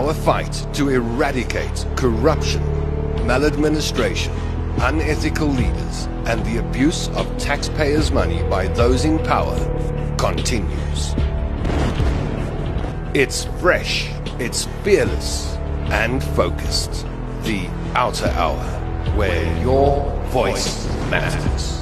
Our fight to eradicate corruption, maladministration, unethical leaders, and the abuse of taxpayers' money by those in power continues. It's fresh, it's fearless, and focused. The OUTA Hour, where your voice matters.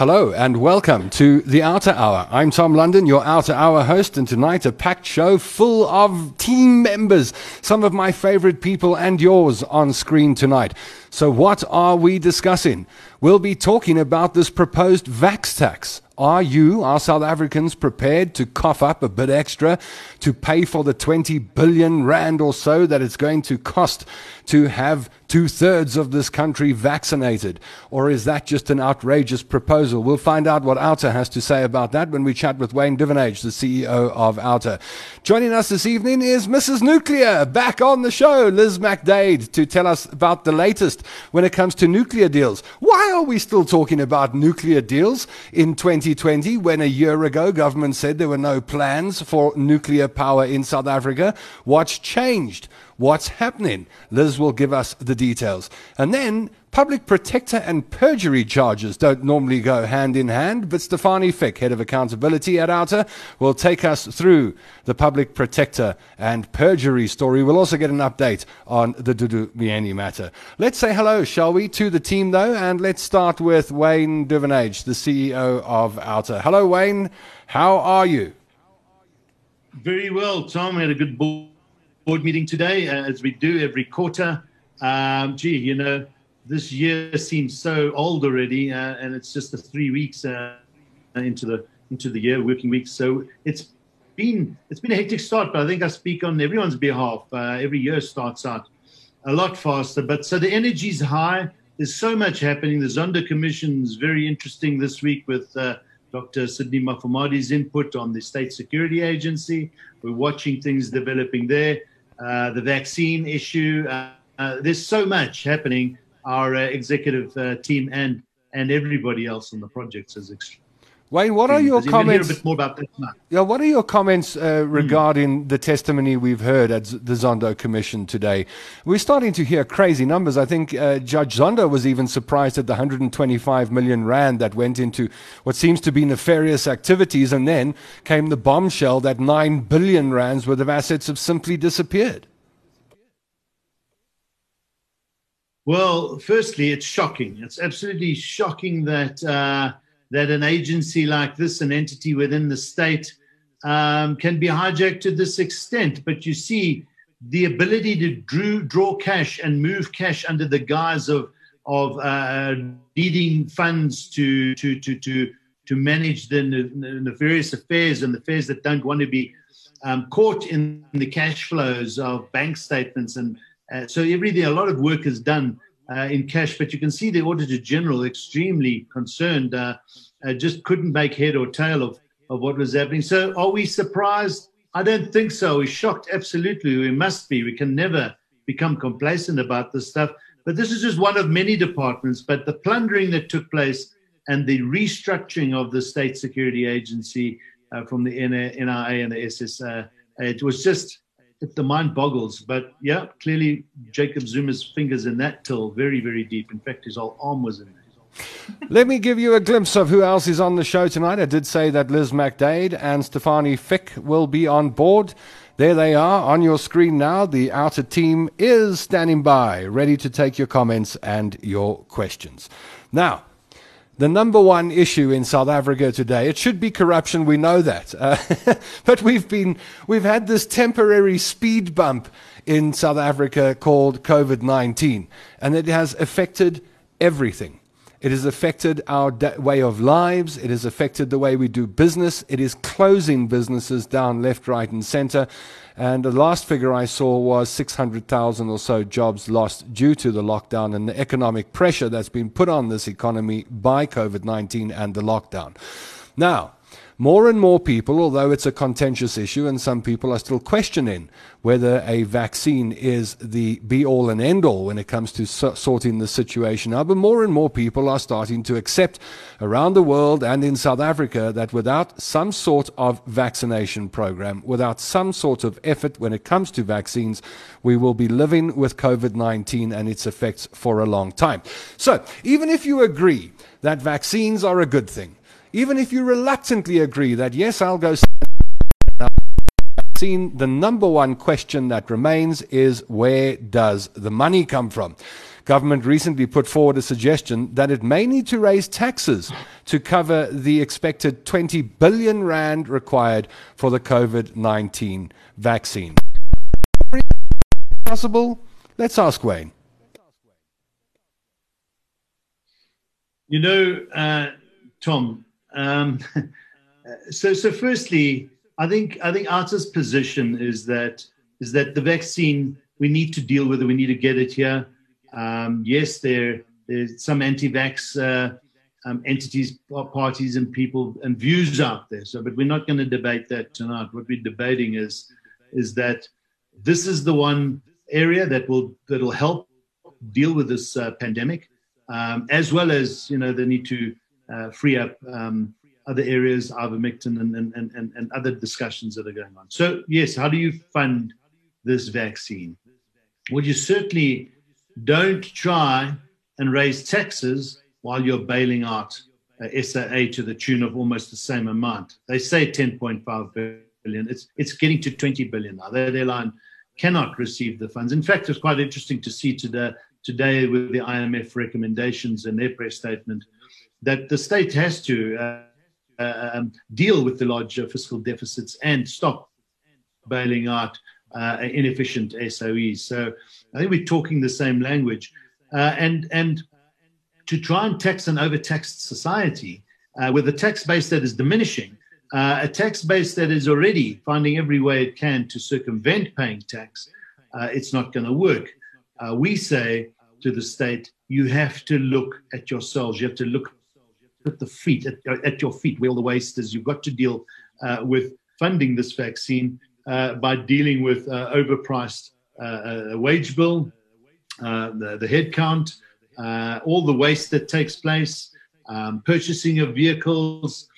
Hello and welcome to the OUTA Hour. I'm Tom London, your OUTA Hour host, and tonight a packed show full of team members, some of my favorite people and yours on screen tonight. So, what are we discussing? We'll be talking about this proposed vax tax. Are you, are South Africans, prepared to cough up a bit extra to pay for the 20 billion rand or so that it's going to cost to have two thirds of this country vaccinated? Or is that just an outrageous proposal? We'll find out what OUTA has to say about that when we chat with Wayne Duvenage, the CEO of OUTA. Joining us this evening is Mrs. Nuclear, back on the show, Liz McDade, to tell us about the latest when it comes to nuclear deals. Why are we still talking about nuclear deals in 2020 when a year ago government said there were no plans for nuclear power in South Africa? What's changed? What's happening? Liz will give us the details. And then public protector and perjury charges don't normally go hand in hand, but Stefanie Fick, head of accountability at OUTA, will take us through the public protector and perjury story. We'll also get an update on the Dudu Myeni matter. Let's say hello, shall we, to the team though, and let's start with Wayne Duvenage, the CEO of OUTA. Hello, Wayne. How are you? Very well, Tom. We had a good board meeting today, as we do every quarter. Um, gee, you know, this year seems so old already, uh, and it's just the three weeks uh, into the into the year, working weeks. So it's been it's been a hectic start, but I think I speak on everyone's behalf. Uh, every year starts out a lot faster, but so the energy's high. There's so much happening. The Zondo Commission is very interesting this week with. Uh, Dr. Sydney Mufamadi's input on the State Security Agency. We're watching things developing there. Uh, the vaccine issue. Uh, there's so much happening. Our executive team and and everybody else on the projects is extremely. Wayne, what are your comments? a bit more about that Yeah, what are your comments uh, regarding mm. the testimony we've heard at the Zondo Commission today? We're starting to hear crazy numbers. I think uh, Judge Zondo was even surprised at the 125 million rand that went into what seems to be nefarious activities, and then came the bombshell that nine billion rands worth of assets have simply disappeared. Well, firstly, it's shocking. It's absolutely shocking that. Uh, that an agency like this, an entity within the state, um, can be hijacked to this extent. But you see, the ability to drew, draw cash and move cash under the guise of of uh, needing funds to to to to to manage the nefarious affairs and the affairs that don't want to be um, caught in the cash flows of bank statements and uh, so everything a lot of work is done uh, in cash, but you can see the Auditor General extremely concerned, uh, uh, just couldn't make head or tail of, of what was happening. So, are we surprised? I don't think so. We're shocked, absolutely. We must be. We can never become complacent about this stuff. But this is just one of many departments. But the plundering that took place and the restructuring of the State Security Agency uh, from the NIA and the SSA, it was just the mind boggles. But yeah, clearly Jacob Zuma's fingers in that till very, very deep. In fact, his whole arm was in there. Let me give you a glimpse of who else is on the show tonight. I did say that Liz McDade and Stefanie Fick will be on board. There they are on your screen now. The OUTA team is standing by, ready to take your comments and your questions. Now, the number one issue in South Africa today. It should be corruption, we know that. Uh, but we've been, we've had this temporary speed bump in South Africa called COVID 19, and it has affected everything. It has affected our way of lives. It has affected the way we do business. It is closing businesses down left, right, and center. And the last figure I saw was 600,000 or so jobs lost due to the lockdown and the economic pressure that's been put on this economy by COVID 19 and the lockdown. Now, More and more people, although it's a contentious issue, and some people are still questioning whether a vaccine is the be all and end all when it comes to so- sorting the situation out, but more and more people are starting to accept around the world and in South Africa that without some sort of vaccination program, without some sort of effort when it comes to vaccines, we will be living with COVID 19 and its effects for a long time. So, even if you agree that vaccines are a good thing, even if you reluctantly agree that, yes, I'll go seen, the number one question that remains is where does the money come from? Government recently put forward a suggestion that it may need to raise taxes to cover the expected 20 billion rand required for the COVID 19 vaccine. Possible? Let's ask Wayne. You know, uh, Tom, um, so, so firstly, I think I think OUTA's position is that is that the vaccine we need to deal with it. We need to get it here. Um, yes, there there's some anti-vax uh, um, entities, parties, and people and views out there. So, but we're not going to debate that tonight. What we're debating is is that this is the one area that will that will help deal with this uh, pandemic, um, as well as you know the need to uh, free up um, other areas, ivermectin, and, and, and, and other discussions that are going on. So, yes, how do you fund this vaccine? Well, you certainly don't try and raise taxes while you're bailing out uh, SAA to the tune of almost the same amount. They say 10.5 billion. It's it's getting to 20 billion now. That airline cannot receive the funds. In fact, it's quite interesting to see today today with the IMF recommendations and their press statement that the state has to uh, uh, um, deal with the large fiscal deficits and stop bailing out uh, inefficient SOEs. So I think we're talking the same language. Uh, and, and to try and tax an overtaxed society uh, with a tax base that is diminishing, uh, a tax base that is already finding every way it can to circumvent paying tax, it's not going to work. we say to the state, you have to look at yourselves. You have to look at the feet, at, at your feet, where all the waste is. You've got to deal uh, with funding this vaccine uh, by dealing with uh, overpriced uh, uh, wage bill, uh, the, the head count, all the waste that takes place, um, purchasing of vehicles,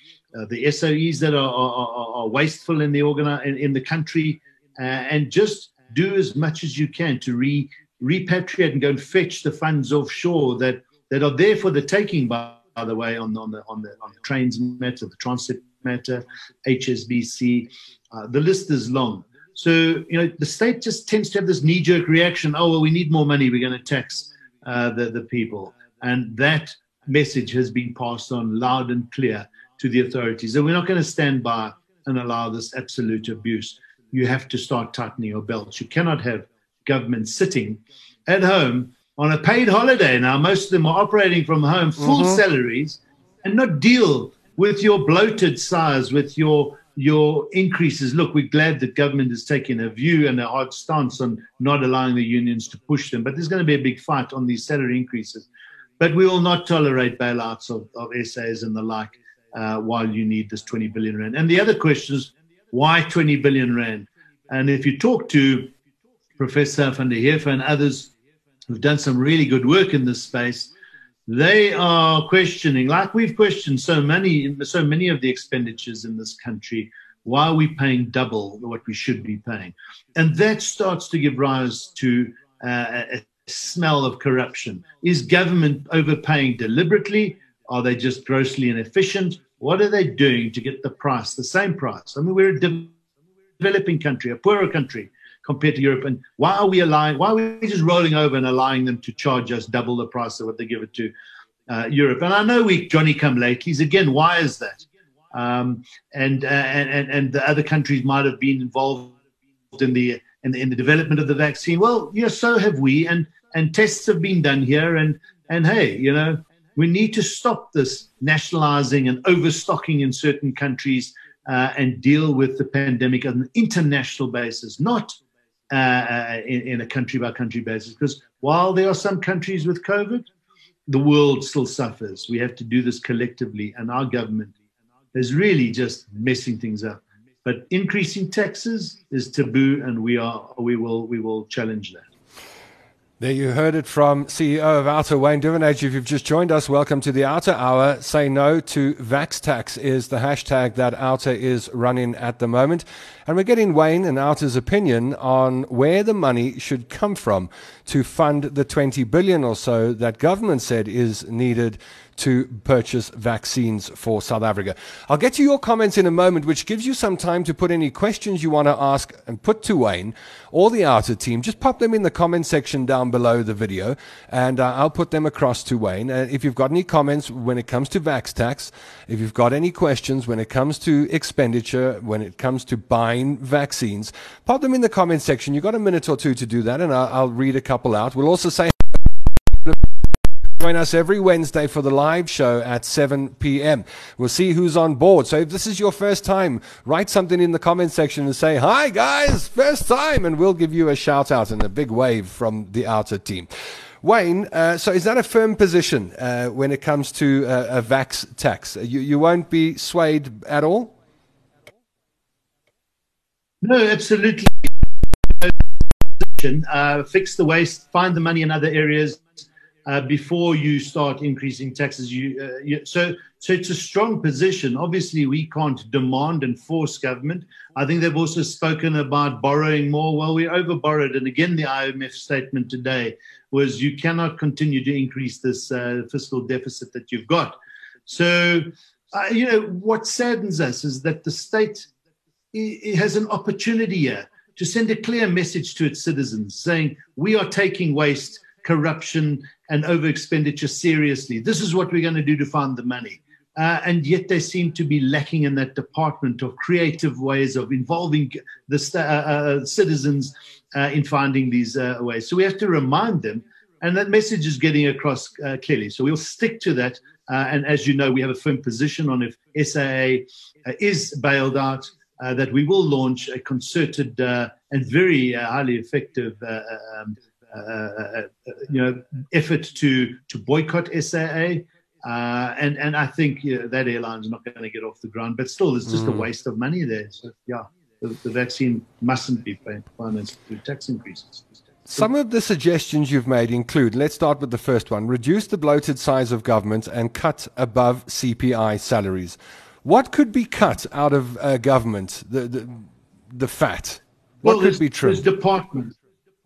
the SOEs that are, are, are, wasteful in the organi- in, in the country, and just do as much as you can to re repatriate and go and fetch the funds offshore that that are there for the taking by the way, on, on the on the on the trains matter, the transit matter, HSBC. Uh, the list is long. So you know the state just tends to have this knee-jerk reaction. Oh well, we need more money. We're going to tax uh, the the people, and that message has been passed on loud and clear to the authorities. And we're not going to stand by and allow this absolute abuse. You have to start tightening your belts. You cannot have government sitting at home on a paid holiday now. Most of them are operating from home, full mm-hmm. salaries, and not deal with your bloated size, with your your increases. Look, we're glad that government is taking a view and a hard stance on not allowing the unions to push them. But there's going to be a big fight on these salary increases. But we will not tolerate bailouts of, of SAs and the like uh, while you need this 20 billion rand. And the other question is, why 20 billion rand? And if you talk to Professor van den Heever and others who've done some really good work in this space, they are questioning, like we've questioned so many, so many of the expenditures in this country. Why are we paying double what we should be paying? And that starts to give rise to uh, a smell of corruption. Is government overpaying deliberately? Are they just grossly inefficient? What are they doing to get the price, the same price? I mean, we're a developing country, a poorer country compared to Europe? And why are we allowing, why are we just rolling over and allowing them to charge us double the price of what they give it to uh, Europe? And I know we Johnny come latelys. Again, why is that? Um, and, uh, and, and the other countries might have been involved in the, in the, in the development of the vaccine. Well, yes, so have we. And, and tests have been done here. And, and hey, you know, we need to stop this nationalizing and overstocking in certain countries uh, and deal with the pandemic on an international basis, not uh, uh, in, in, a country by country basis. Because while there are some countries with COVID, the world still suffers. We have to do this collectively, and our government is really just messing things up. But increasing taxes is taboo, and we are we will we will challenge that. There you heard it from CEO of OUTA Wayne Duvenage. If you've just joined us, welcome to the OUTA Hour. Say no to Vax Tax is the hashtag that OUTA is running at the moment. And we're getting Wayne and OUTA's opinion on where the money should come from to fund the 20 billion or so that government said is needed to purchase vaccines for South Africa. I'll get to your comments in a moment, which gives you some time to put any questions you want to ask and put to Wayne or the OUTA team. Just pop them in the comment section down below the video, and uh, I'll put them across to Wayne. Uh, if you've got any comments when it comes to Vax tax, if you've got any questions when it comes to expenditure, when it comes to buying vaccines, pop them in the comment section. You've got a minute or two to do that, and I'll, I'll read a couple out. We'll also say Join us every Wednesday for the live show at 7 p.m. We'll see who's on board. So if this is your first time, write something in the comment section and say, Hi guys, first time, and we'll give you a shout out and a big wave from the OUTA team. Wayne, uh, so is that a firm position uh, when it comes to uh, a vax tax? You, you won't be swayed at all? No, absolutely. Fix the waste, find the money in other areas, uh, before you start increasing taxes. You, uh, you, so, so it's a strong position. Obviously, we can't demand and force government. I think they've also spoken about borrowing more. Well, we over borrowed, and again, the IMF statement today was you cannot continue to increase this uh, fiscal deficit that you've got. So, uh, you know, what saddens us is that the state has an opportunity here to send a clear message to its citizens saying we are taking waste corruption and over expenditure seriously. This is what we're going to do to find the money. Uh, and yet they seem to be lacking in that department of creative ways of involving the uh, uh, citizens uh, in finding these uh, ways. So we have to remind them, and that message is getting across uh, clearly. So we'll stick to that. and as you know, we have a firm position on if SAA is bailed out, that we will launch a concerted and very highly effective um, you know, effort to to boycott SAA. Uh, and and I think you know, that airline's not going to get off the ground. But still, it's just mm. a waste of money there. So yeah, the, the vaccine mustn't be financed through tax increases. Some of the suggestions you've made include let's start with the first one reduce the bloated size of government and cut above CPI salaries. What could be cut out of uh, government? The, the, the fat? What well, could be true? There's departments.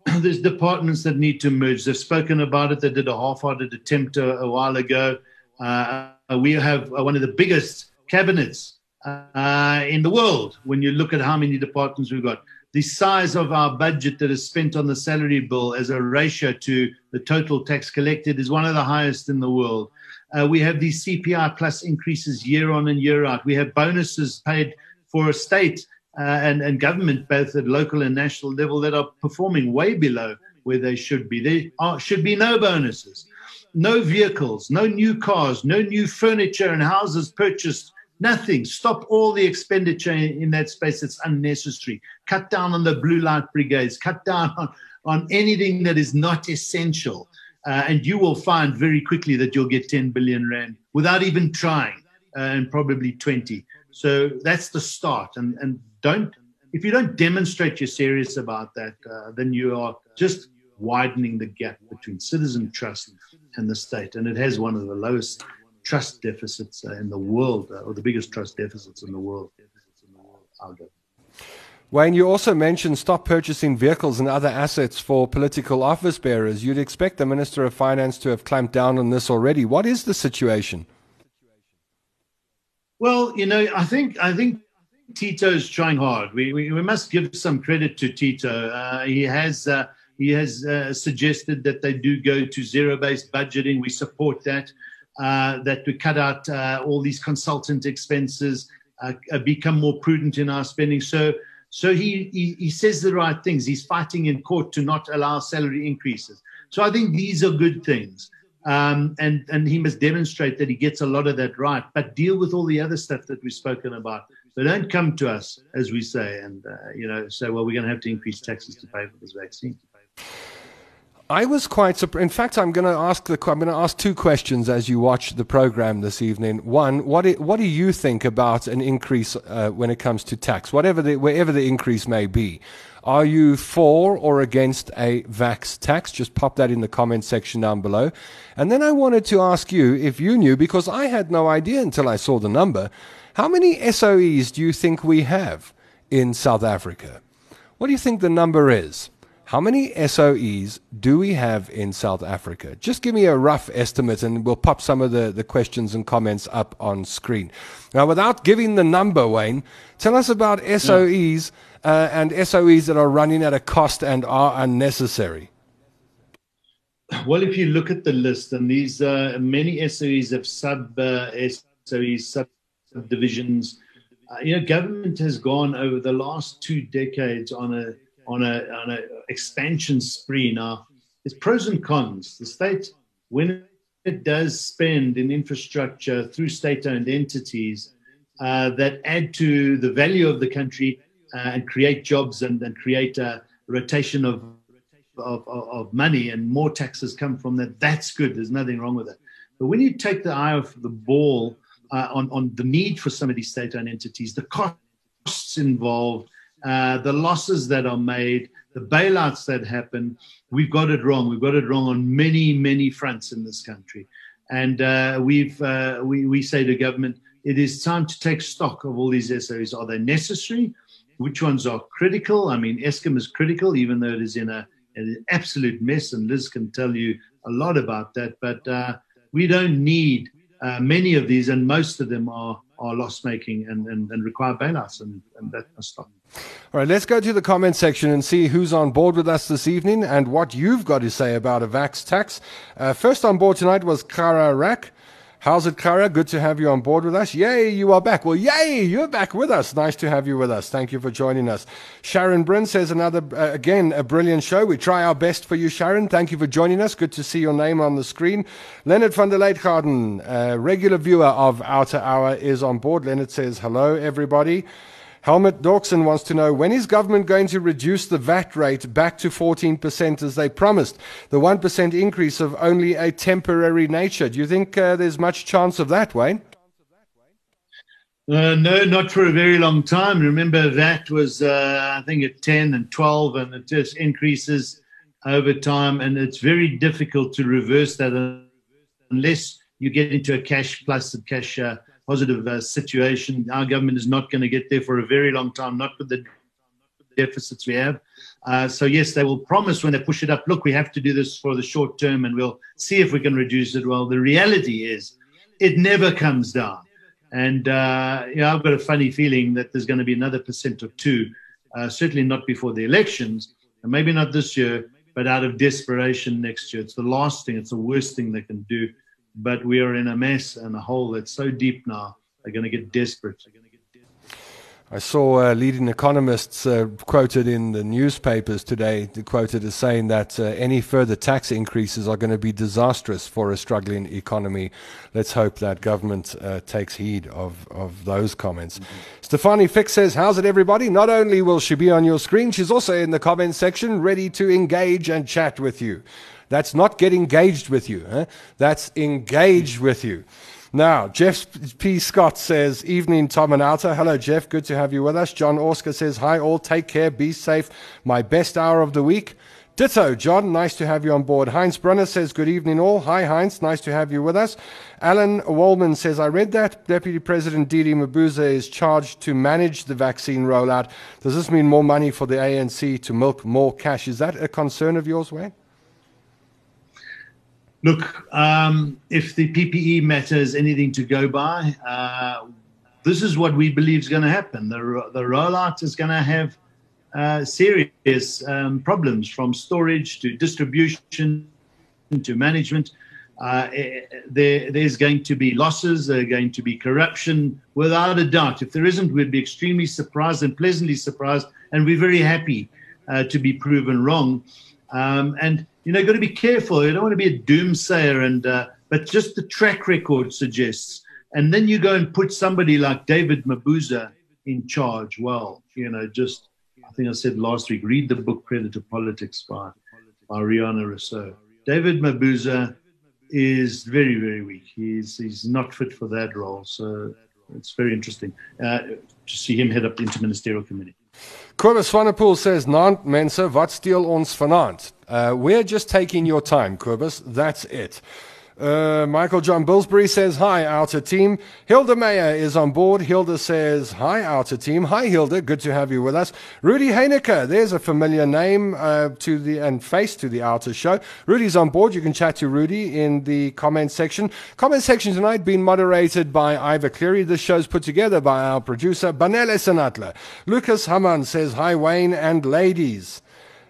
there's departments that need to merge. They've spoken about it. They did a half-hearted attempt a, a while ago. Uh, we have one of the biggest cabinets uh, in the world when you look at how many departments we've got. The size of our budget that is spent on the salary bill as a ratio to the total tax collected is one of the highest in the world. Uh, we have these CPI plus increases year on and year out. We have bonuses paid for a state uh, and, and government, both at local and national level, that are performing way below where they should be. There are, should be no bonuses, no vehicles, no new cars, no new furniture and houses purchased. Nothing. Stop all the expenditure in, that space. It's unnecessary. Cut down on the blue light brigades. Cut down on, on anything that is not essential. Uh, and you will find very quickly that you'll get 10 billion rand without even trying, uh, and probably 20. So that's the start. And, and don't if you don't demonstrate you're serious about that, uh, then you are just widening the gap between citizen trust and the state. And it has one of the lowest trust deficits uh, in the world, uh, or the biggest trust deficits in the world. Wayne, you also mentioned stop purchasing vehicles and other assets for political office bearers. You'd expect the Minister of Finance to have clamped down on this already. What is the situation? Well, you know, I think I think Tito's trying hard. We, we, we must give some credit to Tito. Uh, he has uh, he has uh, suggested that they do go to zero-based budgeting. We support that. Uh, that we cut out uh, all these consultant expenses, uh, become more prudent in our spending. So so he, he he says the right things. He's fighting in court to not allow salary increases. So I think these are good things. Um, and and he must demonstrate that he gets a lot of that right, but deal with all the other stuff that we've spoken about. They don't come to us, as we say, and uh, you know, say, well, we're going to have to increase taxes to pay for this vaccine. I was quite surprised. In fact, I'm going to ask the I'm going to ask two questions as you watch the program this evening. One, what what do you think about an increase uh, when it comes to tax, whatever the wherever the increase may be? Are you for or against a vax tax? Just pop that in the comment section down below. And then I wanted to ask you if you knew, because I had no idea until I saw the number, how many SOEs do you think we have in South Africa? What do you think the number is? How many SOEs do we have in South Africa? Just give me a rough estimate and we'll pop some of the, the questions and comments up on screen. Now, without giving the number, Wayne, tell us about SOEs uh, and SOEs that are running at a cost and are unnecessary. Well, if you look at the list, and these uh, many SOEs have sub uh, SOEs, subdivisions, uh, you know, government has gone over the last two decades on a on a on a expansion spree. Now, there's pros and cons. The state, when it does spend in infrastructure through state-owned entities uh, that add to the value of the country uh, and create jobs and, and create a rotation of, of, of money and more taxes come from that, that's good. There's nothing wrong with it. But when you take the eye off the ball uh, on, on the need for some of these state-owned entities, the costs involved, uh, the losses that are made, the bailouts that happen, we've got it wrong. We've got it wrong on many, many fronts in this country. And uh, we've, uh, we, we say to government, it is time to take stock of all these SOEs. Are they necessary? Which ones are critical? I mean, Eskom is critical, even though it is in a, an absolute mess, and Liz can tell you a lot about that. But uh, we don't need uh, many of these, and most of them are are loss making and, and, and require bailouts, and, and that must stop. All right, let's go to the comment section and see who's on board with us this evening and what you've got to say about a vax tax. Uh, first on board tonight was Kara Rack. How's it, Kara? Good to have you on board with us. Yay, you are back. Well, yay, you're back with us. Nice to have you with us. Thank you for joining us. Sharon Bryn says another, uh, again, a brilliant show. We try our best for you, Sharon. Thank you for joining us. Good to see your name on the screen. Leonard van der Leitgarden, a regular viewer of OUTA Hour, is on board. Leonard says, hello, everybody. Helmut Dawson wants to know when is government going to reduce the VAT rate back to 14% as they promised? The 1% increase of only a temporary nature. Do you think uh, there's much chance of that, Wayne? Uh, no, not for a very long time. Remember, VAT was, uh, I think, at 10 and 12, and it just increases over time. And it's very difficult to reverse that unless you get into a cash plus and cash uh, positive uh, situation. Our government is not going to get there for a very long time, not with the deficits we have. Uh, so, yes, they will promise when they push it up, look, we have to do this for the short term and we'll see if we can reduce it. Well, the reality is it never comes down. And uh, you know, I've got a funny feeling that there's going to be another percent or two, uh, certainly not before the elections, and maybe not this year, but out of desperation next year. It's the last thing, it's the worst thing they can do but we are in a mess and a hole that's so deep now. They're going to get desperate. I saw uh, leading economists uh, quoted in the newspapers today, quoted as saying that uh, any further tax increases are going to be disastrous for a struggling economy. Let's hope that government uh, takes heed of, of those comments. Mm-hmm. Stefanie Fick says, How's it, everybody? Not only will she be on your screen, she's also in the comment section ready to engage and chat with you. That's not get engaged with you. Huh? That's engage with you. Now, Jeff P. Scott says, Evening, Tom and OUTA. Hello, Jeff. Good to have you with us. John Oscar says, Hi, all. Take care. Be safe. My best hour of the week. Ditto, John. Nice to have you on board. Heinz Brunner says, Good evening, all. Hi, Heinz. Nice to have you with us. Alan Wallman says, I read that Deputy President DD Mabuza is charged to manage the vaccine rollout. Does this mean more money for the ANC to milk more cash? Is that a concern of yours, Wayne? Look, um, if the PPE matter is anything to go by, uh, this is what we believe is going to happen. The, the rollout is going to have uh, serious um, problems from storage to distribution to management. Uh, eh, there, there's going to be losses, there's going to be corruption, without a doubt. If there isn't, we'd be extremely surprised and pleasantly surprised, and we're very happy uh, to be proven wrong. Um, and you know, got to be careful. You don't want to be a doomsayer, and uh, but just the track record suggests. And then you go and put somebody like David Mabuza in charge. Well, you know, just I think I said last week, read the book Predator Politics by Rehana Rossouw. David Mabuza is very, very weak. He's he's not fit for that role. So it's very interesting uh, to see him head up the interministerial committee. Kobus Swanepoel says, Nant mense, wat steel ons vanaand? Uh, we're just taking your time, Kobus. That's it. Uh, Michael John Billsbury says, Hi, OUTA team. Hilda Meyer is on board. Hilda says, Hi, OUTA team. Hi, Hilda. Good to have you with us. Rudy Heinecker, there's a familiar name uh, to the and face to the OUTA show. Rudy's on board. You can chat to Rudy in the comment section. Comment section tonight being moderated by Ivor Cleary. This show's put together by our producer, Banele Senatla. Lucas Haman says, Hi, Wayne and ladies.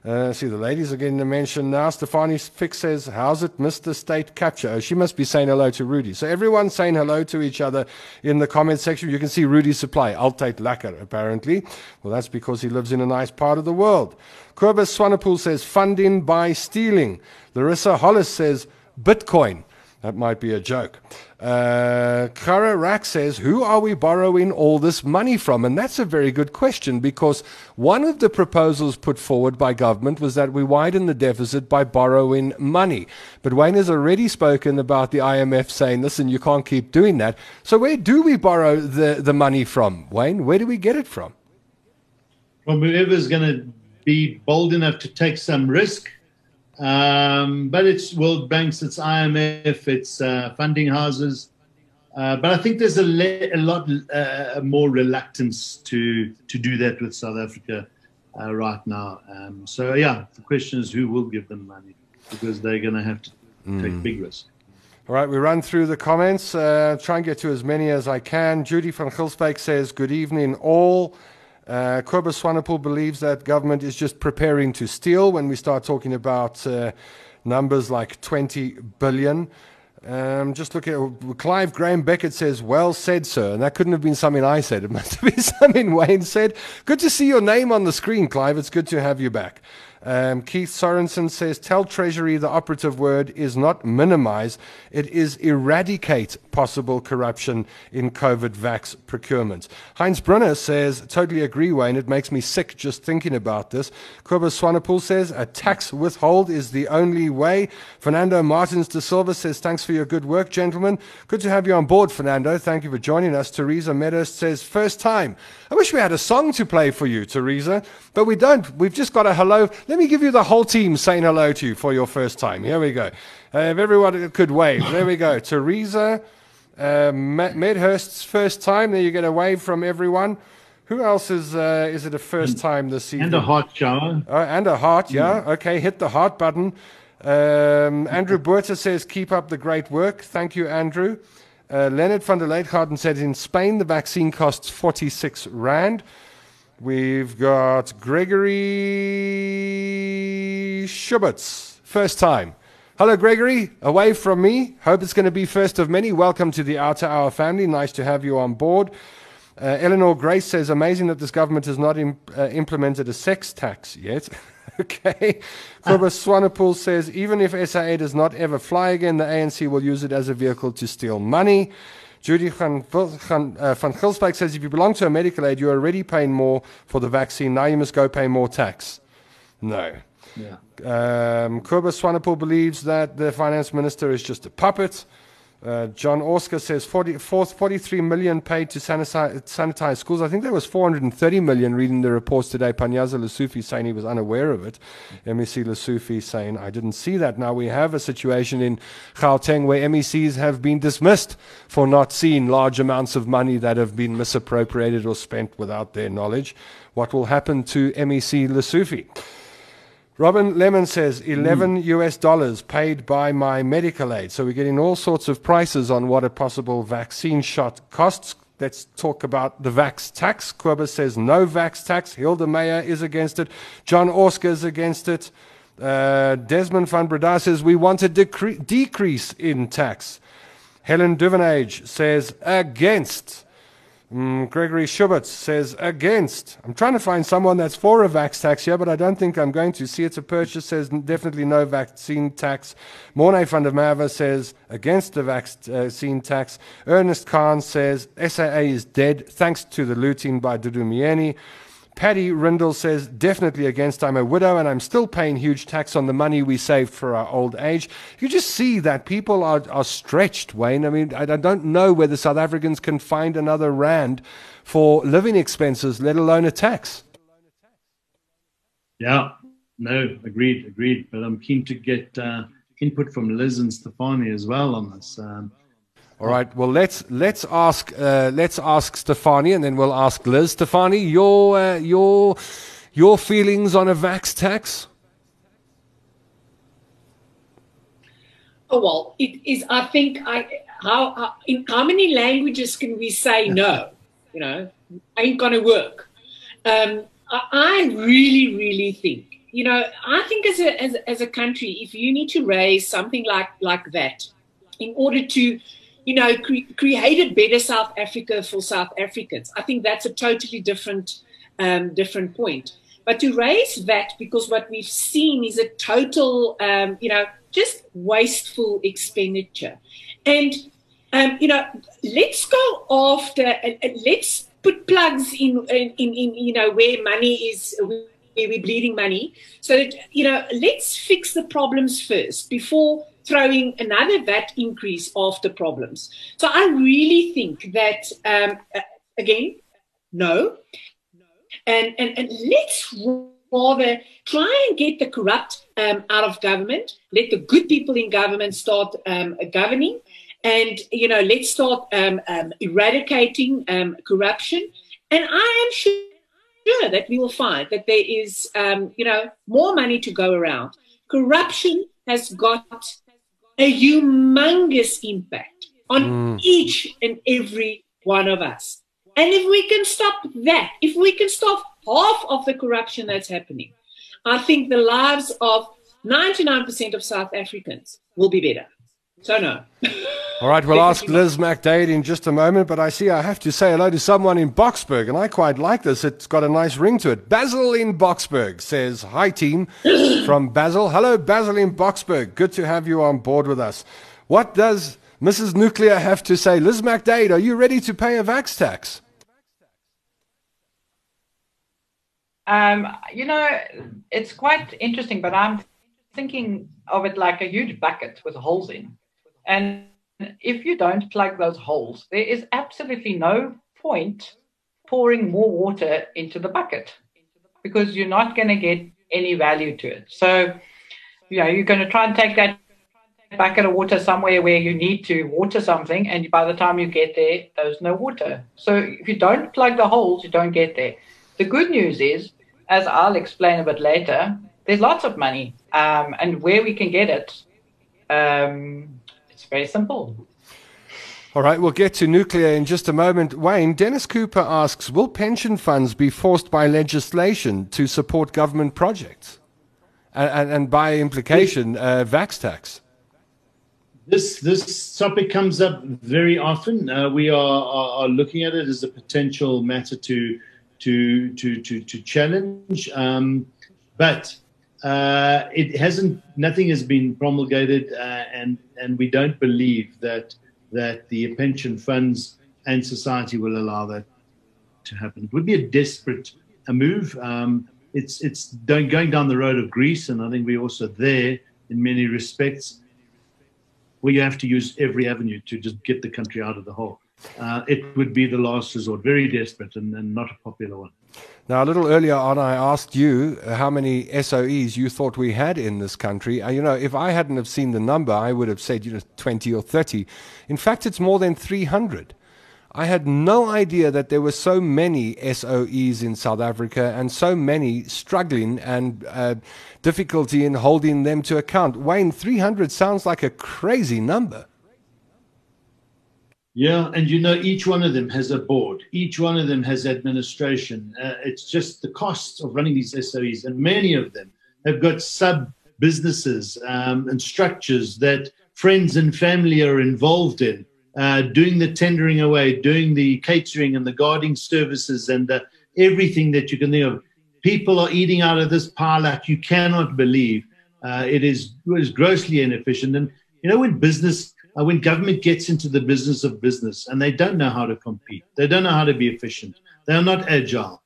Uh, see, the ladies are getting a mention now. Stefanie Fick says, How's it, Mr. State Capture? Oh, she must be saying hello to Rudy. So everyone's saying hello to each other in the comment section. You can see Rudy's supply, Altate Lacquer, apparently. Well, that's because he lives in a nice part of the world. Kobus Swanepoel says, Funding by stealing. Larissa Hollis says, Bitcoin. That might be a joke. Uh, Kara Rack says, Who are we borrowing all this money from? And that's a very good question because one of the proposals put forward by government was that we widen the deficit by borrowing money. But Wayne has already spoken about the IMF saying, Listen, you can't keep doing that. So where do we borrow the, the money from, Wayne? Where do we get it from? From whoever's going to be bold enough to take some risk um, but it's World Banks, it's IMF, it's uh, funding houses. Uh, but I think there's a, le- a lot uh, more reluctance to to do that with South Africa uh, right now. Um, so yeah, the question is who will give them money because they're going to have to mm. take big risks. All right, we run through the comments. Uh, try and get to as many as I can. Judy van Gilsbeek says, "Good evening, all." Uh, Kobus Swanepoel believes that government is just preparing to steal when we start talking about uh, numbers like 20 billion. Um, just look at Clive Graham Beckett says, Well said, sir. And that couldn't have been something I said. It must have been something Wayne said. Good to see your name on the screen, Clive. It's good to have you back. Um, Keith Sorensen says, Tell Treasury the operative word is not minimize, it is eradicate possible corruption in COVID vax procurement. Heinz Brunner says, Totally agree, Wayne. It makes me sick just thinking about this. Kobus Swanepoel says, A tax withhold is the only way. Fernando Martins de Silva says, Thanks for your good work, gentlemen. Good to have you on board, Fernando. Thank you for joining us. Teresa Meadows says, First time. I wish we had a song to play for you, Teresa, but we don't. We've just got a hello. Let me give you the whole team saying hello to you for your first time. Here we go. Uh, if everyone could wave. There we go. Teresa uh, Medhurst's first time. There you get a wave from everyone. Who else is uh, is it a first time this evening? And a heart shower. Oh, and a heart, yeah. Mm. Okay, hit the heart button. Um, Andrew Buerta says, keep up the great work. Thank you, Andrew. Uh, Leonard van der Leitgarten said in Spain the vaccine costs 46 Rand. We've got Gregory Schubitz, first time. Hello, Gregory. Away from me. Hope it's going to be first of many. Welcome to the OUTA Hour family. Nice to have you on board. Uh, Eleanor Grace says, amazing that this government has not imp- uh, implemented a sex tax yet. okay. Kobus Swanepoel says, even if SAA does not ever fly again, the ANC will use it as a vehicle to steal money. Judy van, van, uh, van Gilsbeek says, if you belong to a medical aid, you're already paying more for the vaccine. Now you must go pay more tax. No. Yeah. Um, Kobus Swanepoel believes that the finance minister is just a puppet. Uh, John Oscar says 40, 43 million paid to sanitize, sanitize, schools. I think there was 430 million reading the reports today. Panyaza Lesufi saying he was unaware of it. MEC Lesufi saying, I didn't see that. Now we have a situation in Gauteng where MECs have been dismissed for not seeing large amounts of money that have been misappropriated or spent without their knowledge. What will happen to MEC Lesufi? Robin Lemon says 11 mm. US dollars paid by my medical aid. So we're getting all sorts of prices on what a possible vaccine shot costs. Let's talk about the vax tax. Kobus says no vax tax. Hilda Meyer is against it. John Oscar is against it. Uh, Desmond van Breda says we want a decre- decrease in tax. Helen Duvenage says against. Mm, Gregory Schubert says against. I'm trying to find someone that's for a vax tax here, but I don't think I'm going to. See, it's a purchase says definitely no vaccine tax. Mornay van der Merwe says against the vaccine tax. Ernest Khan says SAA is dead thanks to the looting by Dudu Myeni. Paddy Rindle says, definitely against. I'm a widow and I'm still paying huge tax on the money we saved for our old age. You just see that people are, are stretched, Wayne. I mean, I, I don't know whether South Africans can find another rand for living expenses, let alone a tax. Yeah, no, agreed, agreed. But I'm keen to get uh, input from Liz and Stefanie as well on this. Um, all right. Well, let's let's ask uh, let's ask Stefanie, and then we'll ask Liz. Stefanie, your uh, your your feelings on a vax tax? Oh well, it is. I think I how, how in how many languages can we say no? You know, ain't gonna work. Um, I, I really, really think. You know, I think as a as, as a country, if you need to raise something like like that, in order to you know, cre- created better South Africa for South Africans. I think that's a totally different, um, different point. But to raise that, because what we've seen is a total, um, you know, just wasteful expenditure. And, um, you know, let's go after, let's put plugs in, in, in, in, you know, where money is, where we're bleeding money. So that, you know, let's fix the problems first before throwing another VAT increase after problems. So I really think that, um, again, no. And, and, and let's rather try and get the corrupt um, out of government, let the good people in government start um, governing, and, you know, let's start um, um, eradicating um, corruption. And I am sure that we will find that there is, you know, more money to go around. Corruption has got a humongous impact on mm. each and every one of us. And if we can stop that, if we can stop half of the corruption that's happening, I think the lives of 99% of South Africans will be better. So, no. All right, we'll ask Liz McDade in just a moment, but I see I have to say hello to someone in Boksburg, and I quite like this. It's got a nice ring to it. Basil in Boksburg says, Hi, team from Basil. Hello, Basil in Boksburg. Good to have you on board with us. What does Mrs. Nuclear have to say? Liz McDade, are you ready to pay a vax tax? Um, you know, it's quite interesting, but I'm thinking of it like a huge bucket with holes in. And if you don't plug those holes, there is absolutely no point pouring more water into the bucket because you're not going to get any value to it. So, you know, you're going to try and take that bucket of water somewhere where you need to water something, and by the time you get there, there's no water. So, if you don't plug the holes, you don't get there. The good news is, as I'll explain a bit later, there's lots of money, um, and where we can get it, um, very simple. All right, we'll get to nuclear in just a moment. Wayne, Dennis Cooper asks Will pension funds be forced by legislation to support government projects? And, and, and by implication, uh, Vax tax? This, this topic comes up very often. Uh, we are, are, are, looking at it as a potential matter to, to, to, to, to challenge. Um, but uh, it hasn't. Nothing has been promulgated, uh, and and we don't believe that that the pension funds and society will allow that to happen. It would be a desperate a move. Um, it's it's going down the road of Greece, and I think we're also there in many respects, where you have to use every avenue to just get the country out of the hole. Uh, it would be the last resort, very desperate and, and not a popular one. Now, a little earlier on, I asked you how many SOEs you thought we had in this country. Uh, you know, if I hadn't have seen the number, I would have said, you know, 20 or 30. In fact, it's more than 300. I had no idea that there were so many SOEs in South Africa and so many struggling and uh, difficulty in holding them to account. Wayne, 300 sounds like a crazy number. Yeah, and you know, each one of them has a board. Each one of them has administration. Uh, it's just the costs of running these SOEs, and many of them have got sub businesses um, and structures that friends and family are involved in, uh, doing the tendering away, doing the catering and the guarding services, and uh, everything that you can think of. People are eating out of this pie like you cannot believe. Uh, it is it is grossly inefficient, and you know when business when government gets into the business of business and they don't know how to compete, they don't know how to be efficient, they are not agile.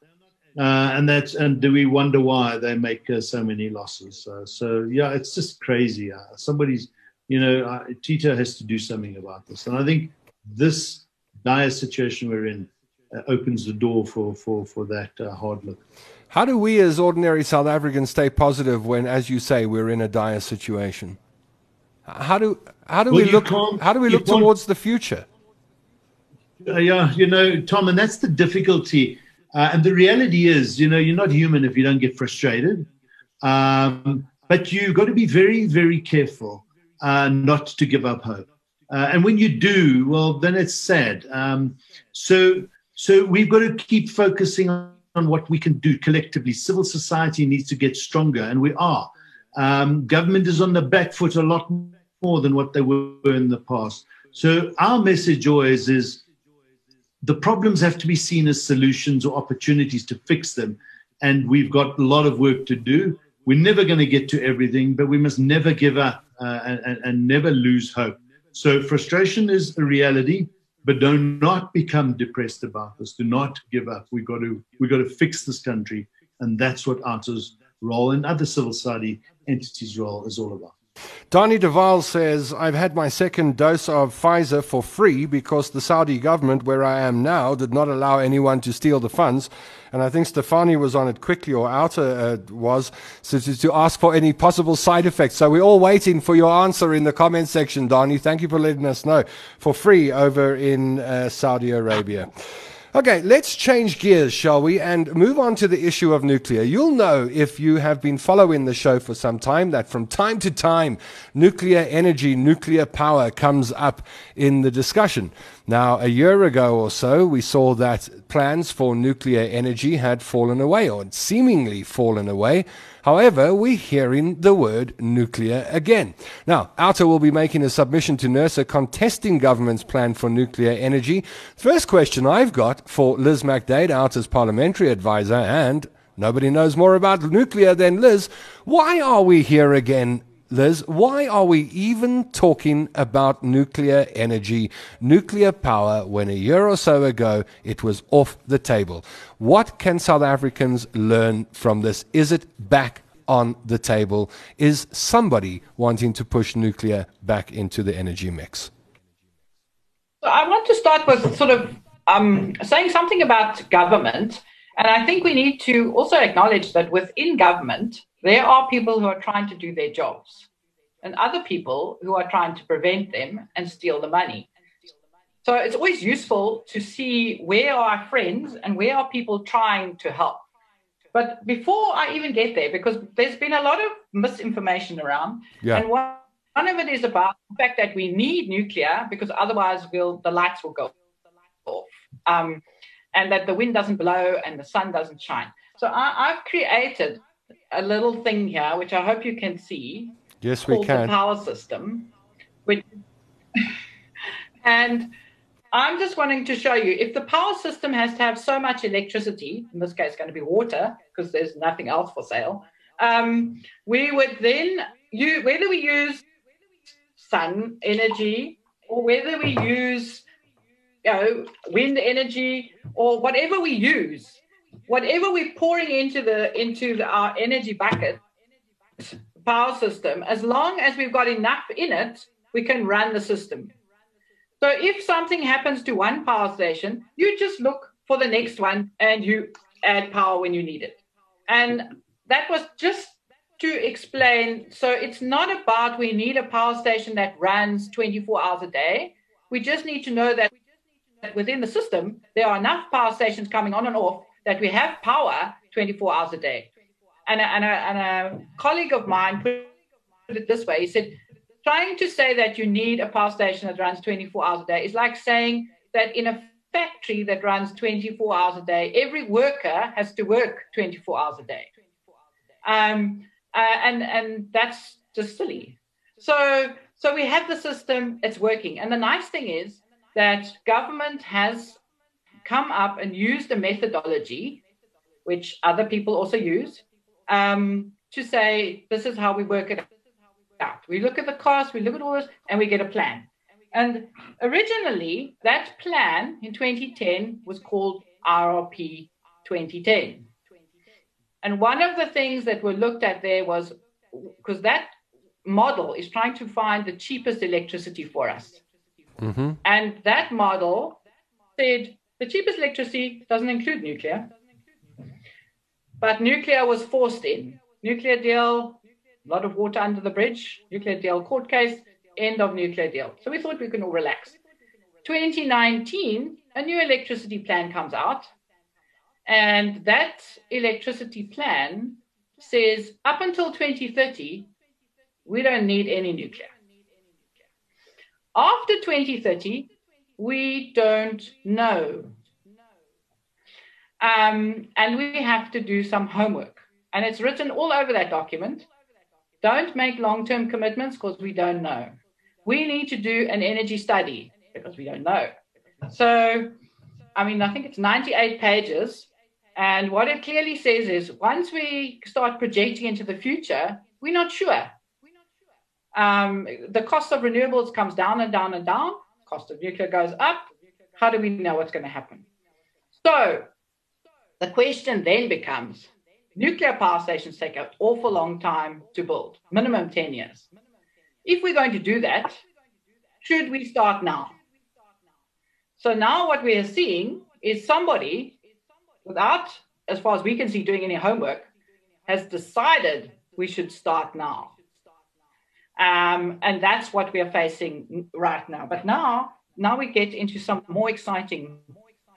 uh, and that's and do we wonder why they make uh, so many losses? Uh, so yeah, it's just crazy. Uh, somebody's, you know, uh, Tito has to do something about this, and I think this dire situation we're in uh, opens the door for for for that hard look. How do we, as ordinary South Africans, stay positive when, as you say, we're in a dire situation? How do how do well, we look? How do we look towards the future? yeah, you know, Tom, and that's the difficulty uh, and the reality is, you know, you're not human if you don't get frustrated. Um, but you've got to be very, very careful uh, not to give up hope. Uh, and when you do, well, then it's sad. Um, so, so we've got to keep focusing on, what we can do collectively. Civil society needs to get stronger, and we are. Um, government is on the back foot a lot more than what they were in the past. So our message always is the problems have to be seen as solutions or opportunities to fix them. And we've got a lot of work to do. We're never going to get to everything, but we must never give up uh, and, and never lose hope. So frustration is a reality, but do not become depressed about this. Do not give up. We've got to we've got to fix this country, and that's what OUTA's role and other civil society entities' role is all about. Donny Duval says, I've had my second dose of Pfizer for free because the Saudi government, where I am now, did not allow anyone to steal the funds. And I think Stefanie was on it quickly, or OUTA uh, was, so to, to, ask for any possible side effects. So we're all waiting for your answer in the comment section, Donny. Thank you for letting us know. For free over in uh, Saudi Arabia. Okay, let's change gears, shall we, and move on to the issue of nuclear. You'll know if you have been following the show for some time that from time to time, nuclear energy, nuclear power comes up in the discussion. Now, a year ago or so, we saw that plans for nuclear energy had fallen away, or seemingly fallen away. However, we're hearing the word nuclear again. Now, OUTA will be making a submission to NERSA contesting government's plan for nuclear energy. First question I've got for Liz McDaid, OUTA's parliamentary advisor, and nobody knows more about nuclear than Liz. Why are we here again Liz, why are we even talking about nuclear energy, nuclear power, when a year or so ago it was off the table? What can South Africans learn from this? Is it back on the table? Is somebody wanting to push nuclear back into the energy mix? I want to start with sort of um, saying something about government. And I think we need to also acknowledge that within government, there are people who are trying to do their jobs and other people who are trying to prevent them and steal the money. So it's always useful to see where are our friends and where are people trying to help. But before I even get there, because there's been a lot of misinformation around, yeah. and one, one of it is about the fact that we need nuclear because otherwise we'll, the lights will go off, um, and that the wind doesn't blow and the sun doesn't shine. So I, I've created a little thing here, which I hope you can see. Yes, we can. The power system, which, and I'm just wanting to show you if the power system has to have so much electricity, in this case, it's going to be water because there's nothing else for sale. Um, we would then you whether we use sun energy or whether we use you know wind energy or whatever we use whatever we're pouring into the into the, our energy bucket power system as long as we've got enough in it we can run the system. So if something happens to one power station you just look for the next one and you add power when you need it. And that was just to explain so it's not about we need a power station that runs 24 hours a day. We just need to know that within the system there are enough power stations coming on and off that we have power 24 hours a day. And a, and a, and a colleague of mine put it this way he said, trying to say that you need a power station that runs 24 hours a day is like saying that in a factory that runs 24 hours a day, every worker has to work 24 hours a day. Um, uh, and, and that's just silly. So, so we have the system, it's working. And the nice thing is that government has come up and used a methodology, which other people also use, um, to say this is how we work it out. We look at the cost, we look at all this, and we get a plan. And originally, that plan in 2010 was called IRP 2010. And one of the things that were looked at there was because that model is trying to find the cheapest electricity for us. Mm-hmm. And that model said the cheapest electricity doesn't include nuclear, but nuclear was forced in. Nuclear deal, a lot of water under the bridge, nuclear deal court case, end of nuclear deal. So we thought we can all relax. 2019, a new electricity plan comes out, and that electricity plan says up until 2030, we don't need any nuclear. After 2030, we don't know. Um, and we have to do some homework. And it's written all over that document. Don't make long term commitments because we don't know. We need to do an energy study because we don't know. So, I mean, I think it's 98 pages. And what it clearly says is once we start projecting into the future, we're not sure. Um, the cost of renewables comes down and down and down. Cost of nuclear goes up. How do we know what's going to happen? So the question then becomes nuclear power stations take an awful long time to build, minimum 10 years. If we're going to do that, should we start now? So now what we are seeing is somebody, without, as far as we can see, doing any homework, has decided we should start now. Um, and that's what we are facing right now. But now, now we get into some more exciting,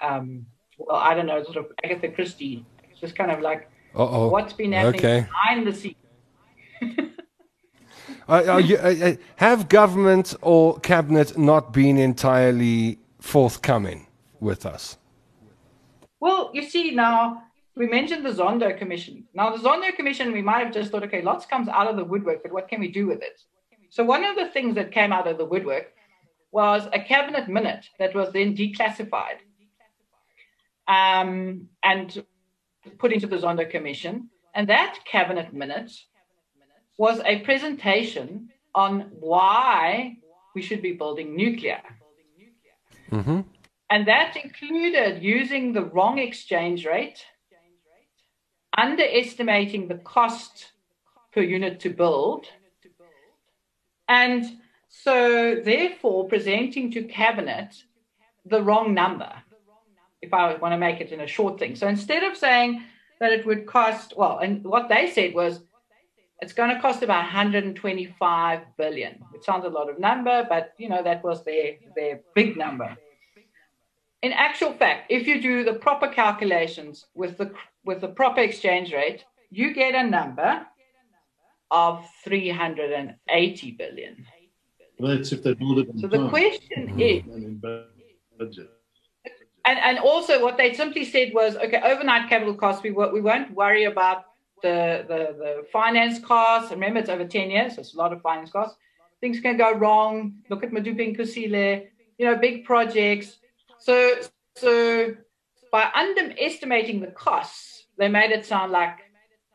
um, well, I don't know, sort of Agatha Christie, it's just kind of like Uh-oh. what's been happening okay. behind the scenes. uh, you, uh, uh, have government or cabinet not been entirely forthcoming with us? Well, you see, now we mentioned the Zondo Commission. Now, the Zondo Commission, we might have just thought, okay, lots comes out of the woodwork, but what can we do with it? So, one of the things that came out of the woodwork was a cabinet minute that was then declassified um, and put into the Zondo Commission. And that cabinet minute was a presentation on why we should be building nuclear. Mm-hmm. And that included using the wrong exchange rate underestimating the cost per unit to build. And so, therefore, presenting to cabinet the wrong number, if I want to make it in a short thing. So, instead of saying that it would cost, well, and what they said was it's going to cost about 125 billion. It sounds a lot of number, but you know that was their their big number. In actual fact, if you do the proper calculations with the with the proper exchange rate, you get a number of 380 billion. Well, that's if they build it. So the question mm-hmm. is. And, and also, what they simply said was, okay, overnight capital costs, we, we won't worry about the, the, the finance costs. Remember, it's over 10 years, so it's a lot of finance costs. Things can go wrong. Look at Medupi Kusile, you know, big projects. So, so by underestimating the costs, they made it sound like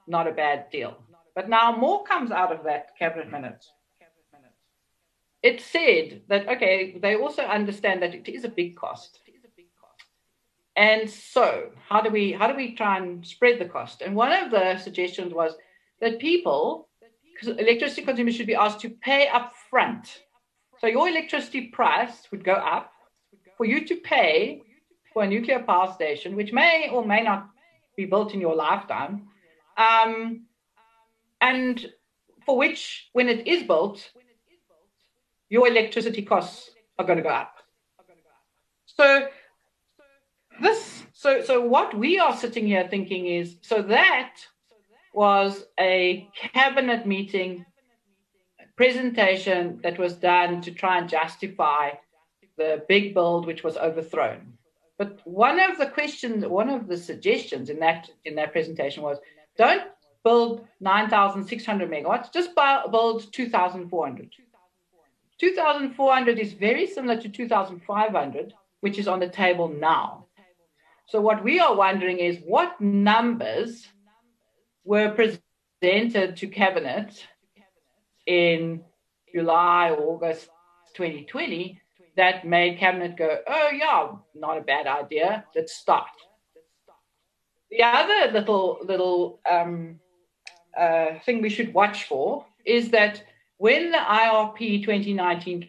not a bad deal. But now more comes out of that cabinet minutes. It said that, okay, they also understand that it is a big cost. And so, how do we how do we try and spread the cost? And one of the suggestions was that people, electricity consumers should be asked to pay up front. So your electricity price would go up for you to pay for a nuclear power station, which may or may not be built in your lifetime, um, and for which, when it is built, your electricity costs are going to go up. So this, so so what we are sitting here thinking is, so that was a cabinet meeting presentation that was done to try and justify the big build which was overthrown. But one of the questions, one of the suggestions in that in that presentation was, don't build 9,600 megawatts, just build 2,400. 2,400 is very similar to 2,500, which is on the table now. So what we are wondering is what numbers were presented to cabinet in July August 2020 that made cabinet go, oh, yeah, not a bad idea. Let's start. the other little little um, uh, thing we should watch for is that when the IRP 2019,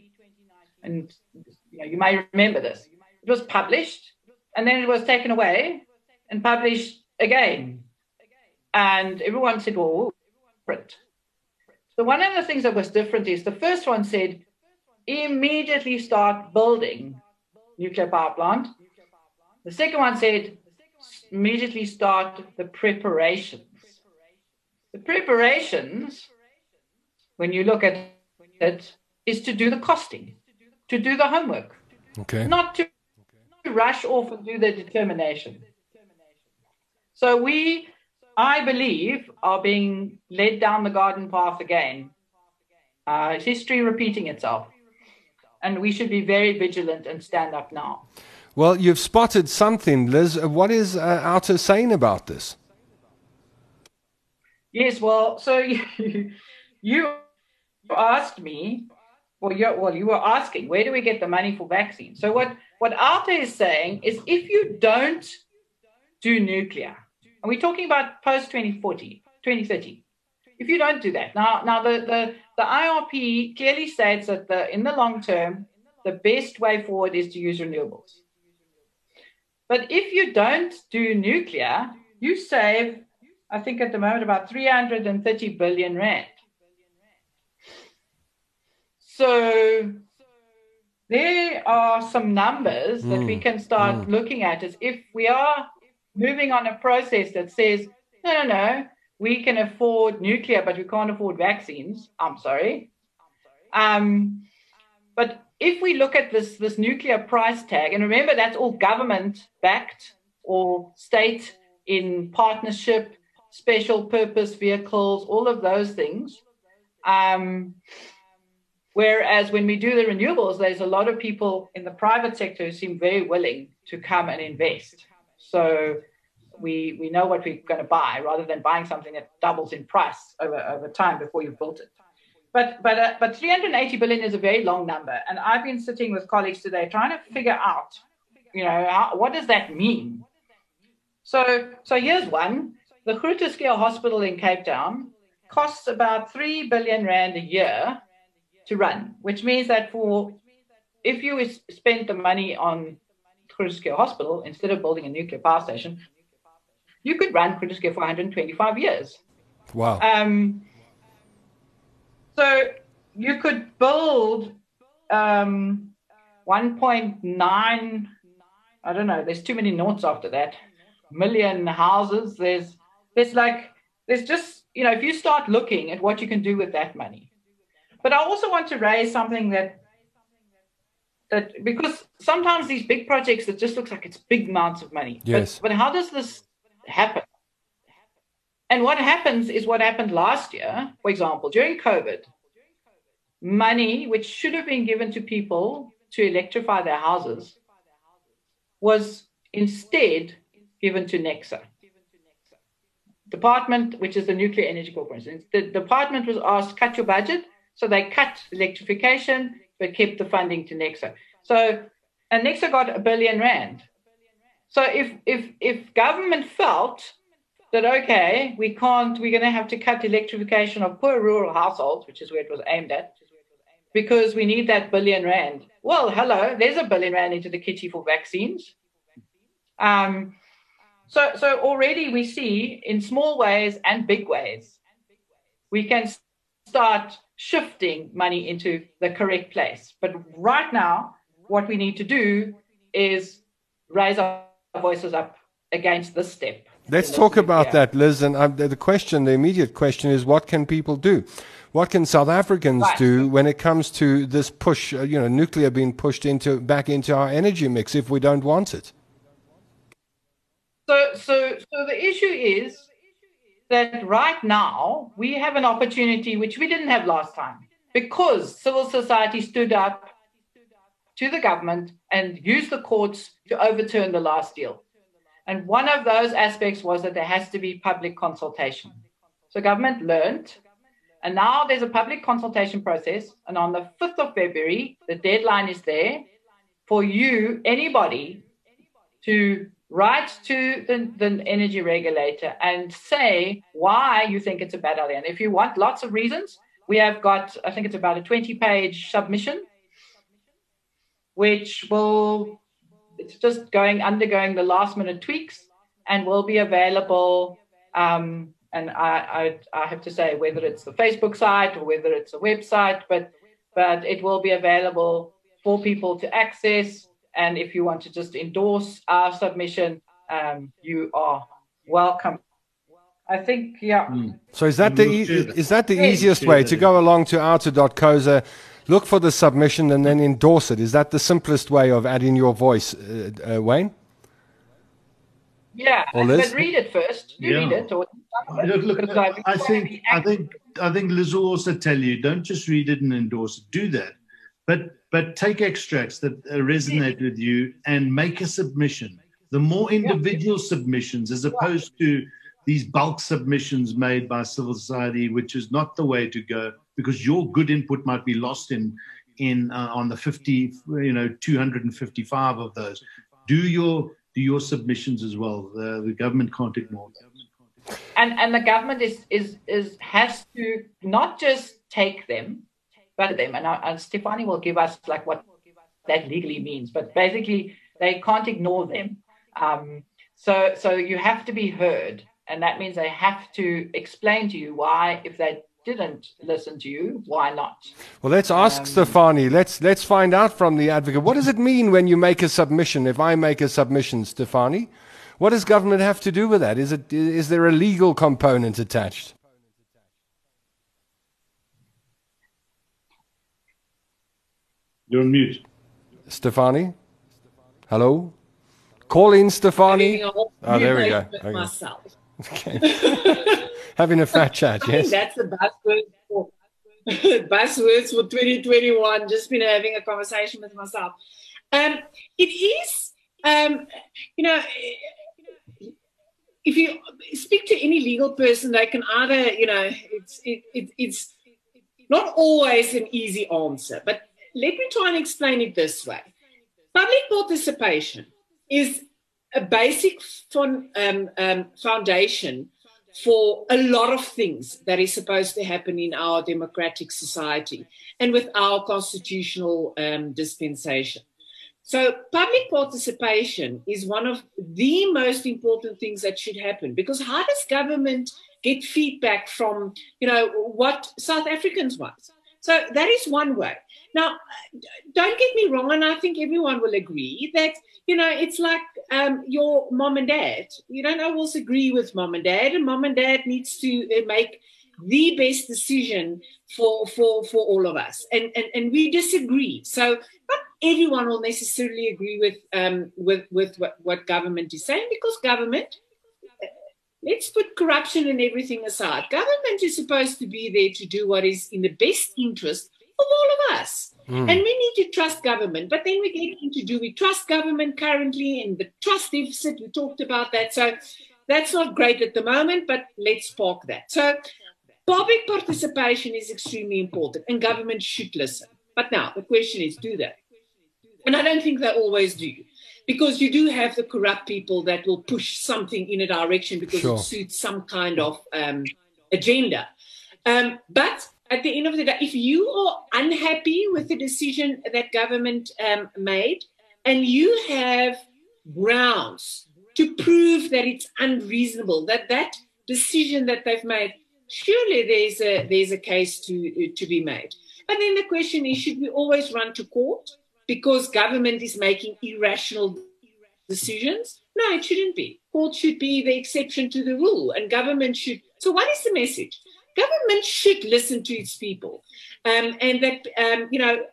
and you, know, you may remember this, it was published and then it was taken away and published again. And everyone said, well, print. So one of the things that was different is the first one said, immediately start building nuclear power plant. The second one said, immediately start the preparations. The preparations, when you look at it, is to do the costing, to do the homework, Okay. not to rush off and do the determination. So we, I believe, are being led down the garden path again. Uh, it's history repeating itself. And we should be very vigilant and stand up now. Well, you've spotted something, Liz. Uh, What is uh, OUTA saying about this? Yes, well, so you, you asked me, well, you well, you were asking, where do we get the money for vaccines? So what what OUTA is saying is, if you don't do nuclear, and we're talking about post 2040, 2030, if you don't do that, now now the the the IRP clearly states that the in the long term, the best way forward is to use renewables. But if you don't do nuclear, you save I think at the moment about 330 billion rand. So there are some numbers that we mm, can start mm. looking at as if we are moving on a process that says, no, no, no, we can afford nuclear, but we can't afford vaccines. I'm sorry. Um, but if we look at this, this nuclear price tag, and remember that's all government backed or state in partnership, special purpose vehicles, all of those things. Um, whereas when we do the renewables, there's a lot of people in the private sector who seem very willing to come and invest. So we we know what we're going to buy rather than buying something that doubles in price over, over time before you've built it. But but uh, but 380 billion is a very long number, and I've been sitting with colleagues today trying to figure out, you know, how, what does that mean? So so here's one: the Groote Hospital in Cape Town costs about three billion rand a year to run, which means that for if you spent the money on Groote Hospital instead of building a nuclear power station, you could run Schuur for 125 years. Wow. Um, so you could build um, 1.9, I don't know, there's too many noughts after that, million houses. There's, there's like, there's just, you know, if you start looking at what you can do with that money. But I also want to raise something that, that because sometimes these big projects, it just looks like it's big amounts of money. But- Yes. but how does this happen? And what happens is what happened last year, for example, during COVID, money which should have been given to people to electrify their houses was instead given to Necsa. Department, which is the Nuclear Energy Corporation, the department was asked cut your budget, so they cut electrification but kept the funding to Necsa. So, and Necsa got a billion rand. So if if if government felt that okay, we can't, we're going to have to cut electrification of poor rural households, which is where it was aimed at, because we need that billion rand. Well, hello, there's a billion rand into the kitty for vaccines. Um, so, so already we see in small ways and big ways, we can start shifting money into the correct place. But right now, what we need to do is raise our voices up against this step. Let's talk about nuclear. that, Liz. And um, the, the question, the immediate question is, what can people do? What can South Africans Right. do when it comes to this push, uh, you know, nuclear being pushed into back into our energy mix if we don't want it? So, so, so the issue is that right now we have an opportunity which we didn't have last time because civil society stood up to the government and use the courts to overturn the last deal. And one of those aspects was that there has to be public consultation. So government learned, and now there's a public consultation process. And on the 5th of February, the deadline is there for you, anybody, to write to the, the energy regulator and say why you think it's a bad idea. And if you want lots of reasons, we have got, I think it's about a 20 page submission, which will, it's just going, undergoing the last minute tweaks and will be available. Um, and I, I, I have to say whether it's the Facebook site or whether it's a website, but, but it will be available for people to access and if you want to just endorse our submission, um, you are welcome. I think, yeah. Mm. So is that the e- is that the easiest way to go along to outer.coza, look for the submission and then endorse it? Is that the simplest way of adding your voice, uh, uh, Wayne? Yeah, or Liz? but read it first. You yeah. read it. Or, look, look, I think I think I think Liz will also tell you don't just read it and endorse it. Do that, but but take extracts that resonate with you and make a submission. The more individual submissions, as opposed to these bulk submissions made by civil society, which is not the way to go, because your good input might be lost in in uh, on the 50, you know, 255 of those. Do your do your submissions as well. The, the government can't ignore that. And and the government is is is has to not just take them better them. And, uh, and Stefanie will give us like what that legally means, but basically they can't ignore them. Um, so, so you have to be heard, and that means they have to explain to you why, if they didn't listen to you, why not? Well, let's ask um, Stefanie. Let's let's find out from the advocate. What does it mean when you make a submission? If I make a submission, Stefanie, what does government have to do with that? Is it is there a legal component attached? You're on mute. Stefanie, Hello? Call in, Stefanie. Oh, there we go. Okay. Myself. Okay. Having a fat chat, yes. that's the buzzword for buzzwords for 2021. Just been having a conversation with myself. Um, it is, um, you know, if you speak to any legal person, they can either, you know, it's it, it, it's not always an easy answer, but let me try and explain it this way public participation is a basic fun, um, um, foundation for a lot of things that is supposed to happen in our democratic society and with our constitutional um, dispensation. So, public participation is one of the most important things that should happen because how does government get feedback from, you know, what South Africans want? So that is one way. Now, don't get me wrong, and I think everyone will agree that you know it's like um, your mom and dad. You don't always agree with mom and dad, and mom and dad needs to uh, make the best decision for for for all of us, and and and we disagree. So not everyone will necessarily agree with um, with with what, what government is saying because government let's put corruption and everything aside. Government is supposed to be there to do what is in the best interest of all of us. Mm. And we need to trust government. But then we get into do we trust government currently and the trust deficit? We talked about that. So that's not great at the moment, but let's park that. So public participation is extremely important and government should listen. But now the question is do they? And I don't think they always do. Because you do have the corrupt people that will push something in a direction because sure. it suits some kind of um, agenda. Um, but at the end of the day, if you are unhappy with the decision that government um, made and you have grounds to prove that it's unreasonable, that that decision that they've made, surely there's a there's a case to to be made. But then the question is, should we always run to court because government is making irrational decisions? No, it shouldn't be. Court should be the exception to the rule, and government should. So, what is the message? government should listen to its people, um, and that um, you know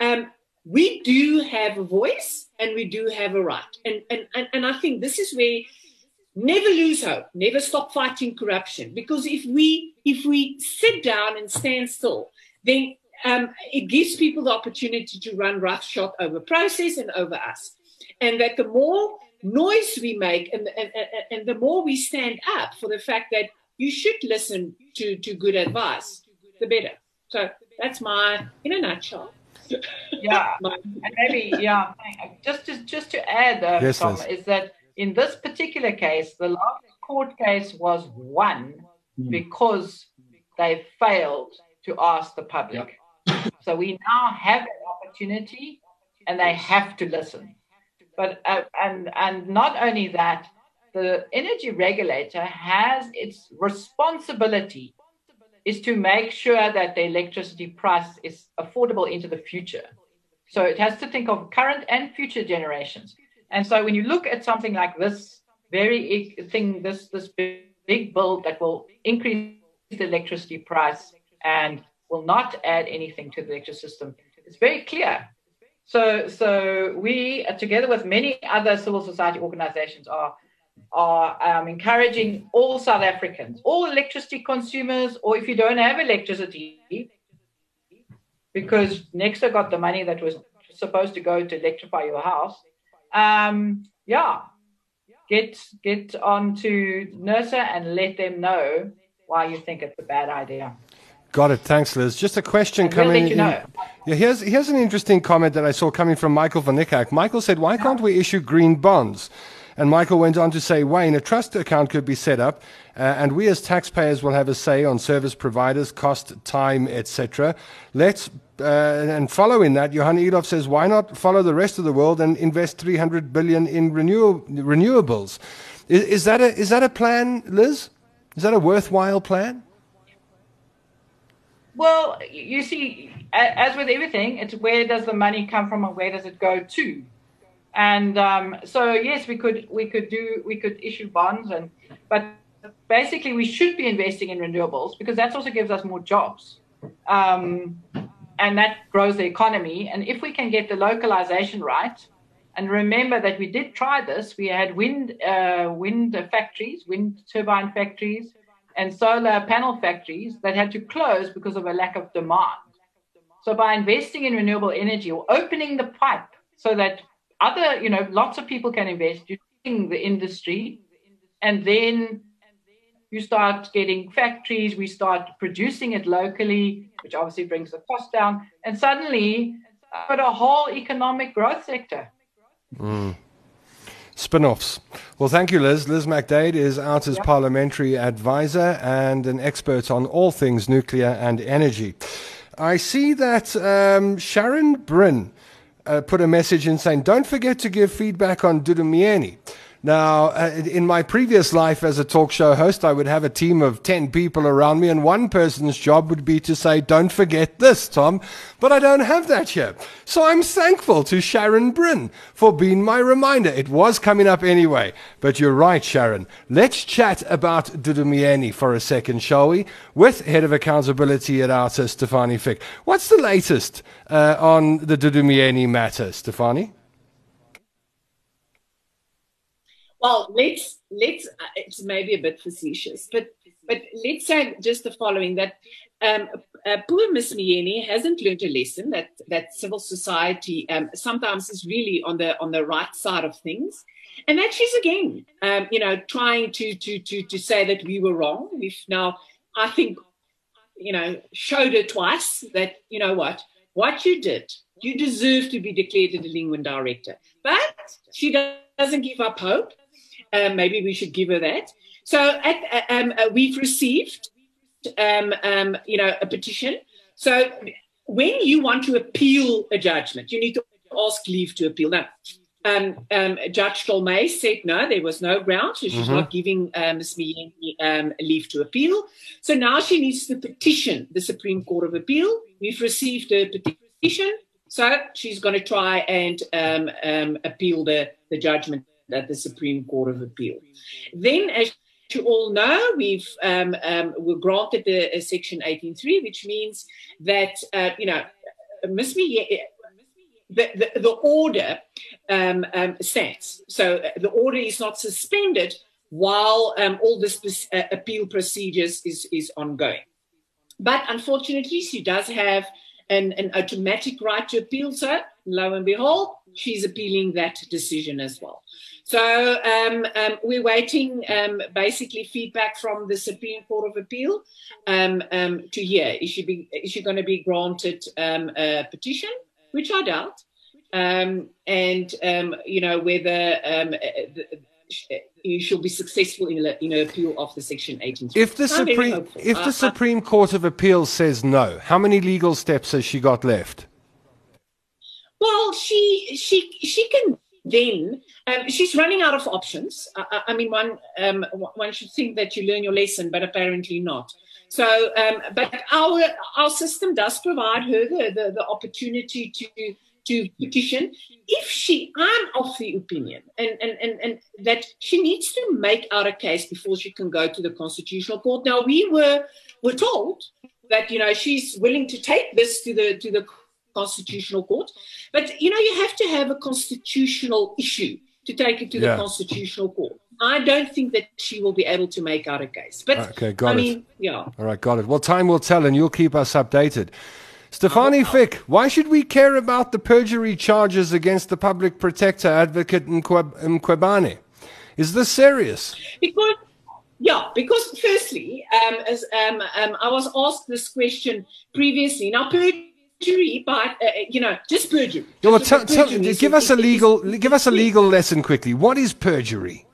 um, we do have a voice and we do have a right, and, and and and I think this is where never lose hope, never stop fighting corruption, because if we if we sit down and stand still, then um, it gives people the opportunity to run roughshod over process and over us, and that the more noise we make and, and, and the more we stand up for the fact that you should listen to, to good advice, the better. So that's my, in a nutshell. yeah, and maybe yeah. Just to just to add, uh, yes, Tom, is that In this particular case, the last court case was won mm. because they failed to ask the public. So we now have an opportunity and they have to listen. But uh, and and not only that, the energy regulator has its responsibility is to make sure that the electricity price is affordable into the future. So it has to think of current and future generations. And so when you look at something like this very thing, this this big, big bill that will increase the electricity price and will not add anything to the electricity system, it's very clear. So so we, together with many other civil society organizations, are are um, encouraging all South Africans, all electricity consumers, or if you don't have electricity, because Necsa got the money that was supposed to go to electrify your house. Um, yeah, get get on to NERSA and let them know why you think it's a bad idea. Got it. Thanks, Liz. Just a question coming. You know. Yeah, here's here's an interesting comment that I saw coming from Michael van Nickak. Michael said, "Why can't we issue green bonds?" And Michael went on to say, Wayne, a trust account could be set up, uh, and we as taxpayers will have a say on service providers, cost, time, etc. Let's uh, and following that, Johan Elof says, why not follow the rest of the world and invest 300 billion in renew- renewables? Is, is, that a, is that a plan, Liz? Is that a worthwhile plan? Well, you see, as with everything, it's where does the money come from and where does it go to? And um, so, yes, we could we could do we could issue bonds, and but basically we should be investing in renewables because that also gives us more jobs, um, and that grows the economy. And if we can get the localization right, and remember that we did try this, we had wind uh, wind factories, wind turbine factories, and solar panel factories that had to close because of a lack of demand. So by investing in renewable energy or opening the pipe so that other, you know, lots of people can invest. You're the industry, and then you start getting factories. We start producing it locally, which obviously brings the cost down, and suddenly, got a whole economic growth sector. Mm. Spin offs. Well, thank you, Liz. Liz McDaid is OUTA's yep. parliamentary advisor and an expert on all things nuclear and energy. I see that um, Sharon Bryn uh, put a message in saying, don't forget to give feedback on Dudu Myeni. Now, uh, in my previous life as a talk show host, I would have a team of 10 people around me, and one person's job would be to say, Don't forget this, Tom. But I don't have that here. So I'm thankful to Sharon Bryn for being my reminder. It was coming up anyway. But you're right, Sharon. Let's chat about Dudu Myeni for a second, shall we? With Head of Accountability at OUTA, Stefanie Fick. What's the latest uh, on the Dudu Myeni matter, Stefanie? Well, let's let's. Uh, it's maybe a bit facetious, but but let's say just the following: that um, uh, poor Miss Myeni hasn't learned a lesson that that civil society um, sometimes is really on the on the right side of things, and that she's again, um, you know, trying to to to to say that we were wrong. We've now, I think, you know, showed her twice that you know what what you did, you deserve to be declared a delinquent director, but she doesn't give up hope um, maybe we should give her that. So at, uh, um, uh, we've received, um, um, you know, a petition. So when you want to appeal a judgment, you need to ask leave to appeal. Now, um, um, Judge Tolmay said no, there was no ground. So she's mm-hmm. not giving uh, Ms. Myeni um, leave to appeal. So now she needs to petition the Supreme Court of Appeal. We've received a petition. So she's going to try and um, um, appeal the, the judgment at the Supreme Court of Appeal. Then, as you all know, we've um, um, we're granted the uh, Section 18.3, which means that uh, you know, the, the, the order um, um, stands. So uh, the order is not suspended while um, all this uh, appeal procedures is is ongoing. But unfortunately, she does have an, an automatic right to appeal. So lo and behold, she's appealing that decision as well. So um, um, we're waiting um, basically feedback from the Supreme Court of Appeal um, um, to hear. Is she be, is she going to be granted um, a petition, which I doubt, and you know whether she'll be successful in, in her appeal of the Section 18. If the I'm Supreme if I- the Supreme Court of Appeal says no, how many legal steps has she got left? Well, she she she can then. Um, she's running out of options. I, I- mean, one um, one should think that you learn your lesson, but apparently not. So, um, but our our system does provide her the, the, the opportunity to to petition. If she, I'm of the opinion, and, and, and, and that she needs to make out a case before she can go to the constitutional court. Now, we were were told that you know she's willing to take this to the to the constitutional court, but you know you have to have a constitutional issue to take it to Yeah. the constitutional court. I don't think that she will be able to make out a case. But Okay, got I it. mean, yeah. All right, got it. Well, time will tell, and you'll keep us updated. Stefanie Fick, why should we care about the perjury charges against the public protector advocate Mkwe- Mkhwebane? Is this serious? Because, yeah, because firstly, um, as um, um, I was asked this question previously. Now, perjury, but uh, you know, just perjury. Yeah, well, tell, tell, perjury is- give us a legal give us a legal lesson quickly. What is perjury?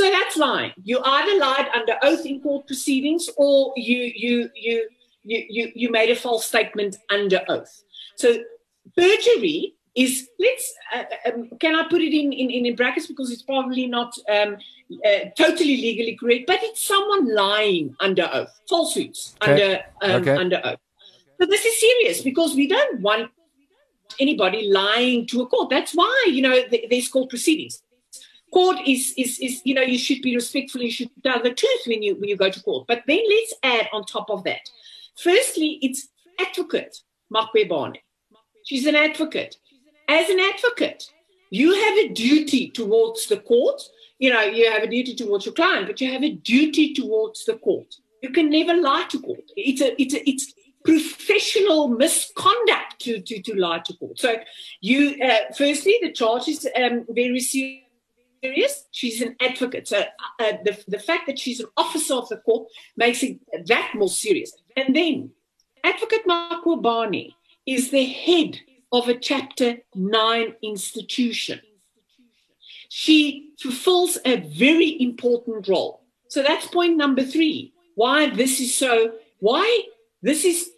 So that's lying. You either lied under oath in court proceedings, or you you you you you, you made a false statement under oath. So perjury is let's uh, um, can I put it in, in in brackets because it's probably not um, uh, totally legally correct, but it's someone lying under oath, falsehoods Okay. under um, Okay. under oath. So this is serious because we don't want anybody lying to a court. That's why you know th- there's court proceedings. Court is is is you know you should be respectful you should tell the truth when you when you go to court. But then let's add on top of that. Firstly it's advocate Mkhwebane. she's an advocate. As an advocate you have a duty towards the court. You know you have a duty towards your client but you have a duty towards the court. You can never lie to court. It's a it's a it's professional misconduct to, to, to lie to court. So, you uh, firstly, the charge is um, very serious. She's an advocate. So uh, the, the fact that she's an officer of the court makes it that more serious. And then Advocate Mkhwebane is the head of a Chapter 9 institution. She fulfills a very important role. So that's point number three. Why this is so, why this is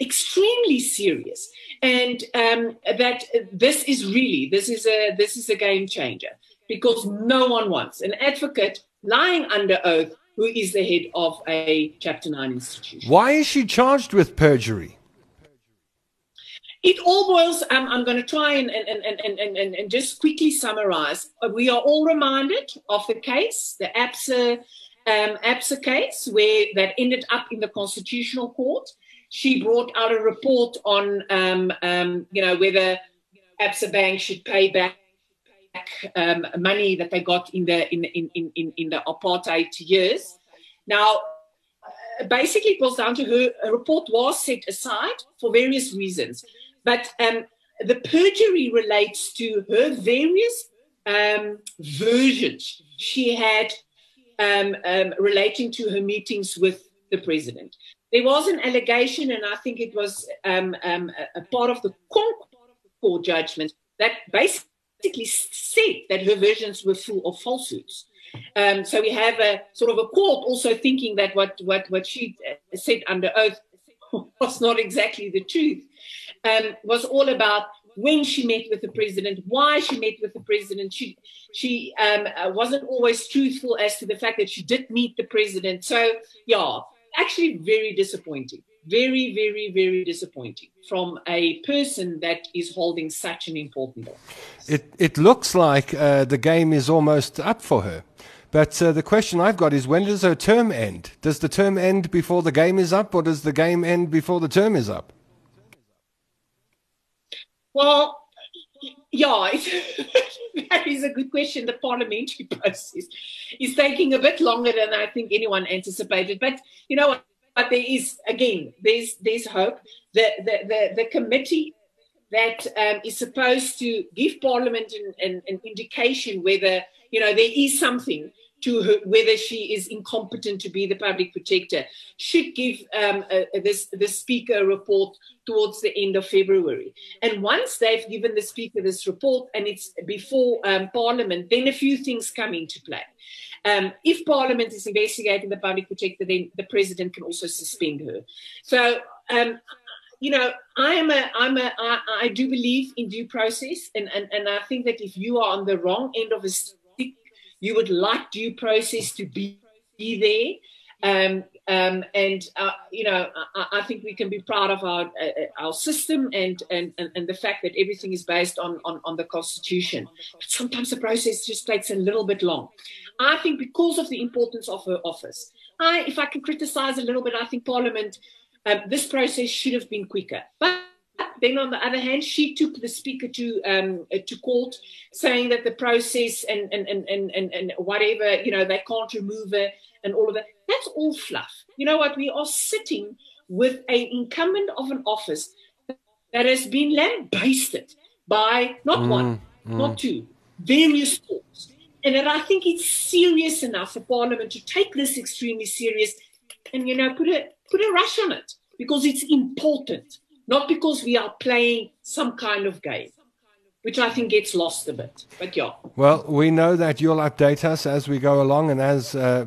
extremely serious. And um, that this is really this is a this is a game changer because no one wants an advocate lying under oath who is the head of a chapter 9 institution. Why is she charged with perjury? it all boils um, i'm going to try and, and, and, and, and, and, just quickly summarize. We are all reminded of the case the absa um, absa case where that ended up in the constitutional court. She brought out a report on um, um, you know whether absa bank should pay back um, money that they got in the in, in, in, in, the apartheid years. Now basically it boils down to her, her report was set aside for various reasons but um, the perjury relates to her various um, versions she had um, um, relating to her meetings with the president. There was an allegation, and I think it was um, um, a, a part of the ConCourt judgment that basically said that her versions were full of falsehoods. Um, so we have a sort of a court also thinking that what what what she uh, said under oath was not exactly the truth. Um, was all about when she met with the president, why she met with the president. She she um, uh, wasn't always truthful as to the fact that she did meet the president. So yeah, actually very disappointing. Very, very, very disappointing from a person that is holding such an important. It it looks like uh, the game is almost up for her. But uh, the question I've got is when does her term end? Does the term end before the game is up, or does the game end before the term is up? Well, yeah, that is a good question. The parliamentary process is taking a bit longer than I think anyone anticipated. But you know? But there is again, there's there's hope. The the the, the committee that um, is supposed to give Parliament an, an, an indication whether you know there is something to her, whether she is incompetent to be the public protector, should give um, uh, this the speaker a report towards the end of February. And once they've given the speaker this report and it's before um, Parliament, then a few things come into play. Um, if Parliament is investigating the public protector, then the president can also suspend her. So um, you know, I am a, I'm a, I, I do believe in due process, and, and and I think that if you are on the wrong end of a you would like due process to be, be there. Um, um, and uh, you know, I, I, think we can be proud of our uh, our system and, and and the fact that everything is based on, on on the constitution. But sometimes the process just takes a little bit long. I think because of the importance of her office, I, if I can criticize a little bit, I think Parliament um, this process should have been quicker. But then on the other hand, she took the speaker to um, uh, to court, saying that the process and and, and, and, and and whatever you know they can't remove her and all of that. That's all fluff. You know what? We are sitting with an incumbent of an office that has been lambasted by not mm, one, mm. not two, various courts, and that I think it's serious enough for Parliament to take this extremely serious and you know put a put a rush on it because it's important, not because we are playing some kind of game, which I think gets lost a bit. But yeah. Well, we know that you'll update us as we go along, and as uh,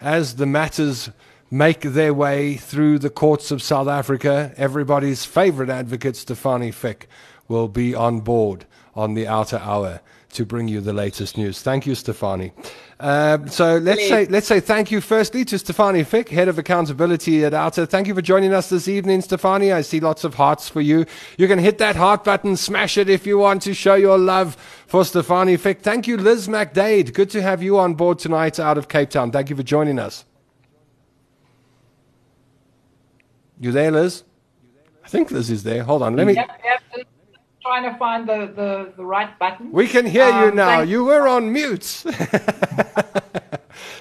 as the matters make their way through the courts of South Africa, everybody's favorite advocate, Stefanie Fick, will be on board on the OUTA hour to bring you the latest news. Thank you, Stefanie. Uh, so let's say let's say thank you firstly to Stefanie Fick, head of accountability at OUTA. Thank you for joining us this evening, Stefanie. I see lots of hearts for you. You can hit that heart button, smash it if you want to show your love for Stefanie Fick. Thank you, Liz McDaid. Good to have you on board tonight out of Cape Town. Thank you for joining us. You there, Liz? I think Liz is there. Hold on, let me. Yep, yep trying to find the, the, the right button. We can hear um, you now. You were on mute.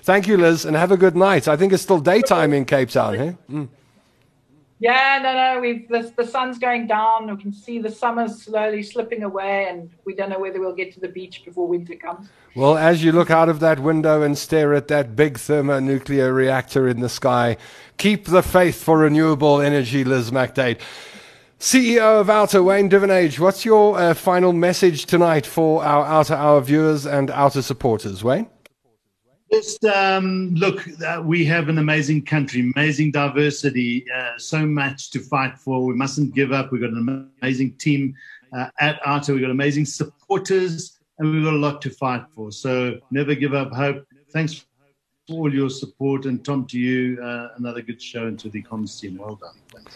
Thank you, Liz, and have a good night. I think it's still daytime in Cape Town, eh? Mm. Yeah, no, no. We've the, the sun's going down. We can see the summer slowly slipping away, and we don't know whether we'll get to the beach before winter comes. Well, as you look out of that window and stare at that big thermonuclear reactor in the sky, keep the faith for renewable energy, Liz McDaid. CEO of OUTA, Wayne Duvenage, what's your uh, final message tonight for our OUTA Hour viewers and OUTA supporters, Wayne? Just um, look, uh, we have an amazing country, amazing diversity, uh, so much to fight for. We mustn't give up. We've got an amazing team uh, at OUTA. We've got amazing supporters, and we've got a lot to fight for. So never give up hope. Thanks for all your support. And Tom, to you, uh, another good show, and to the comms team. Well done. Thanks.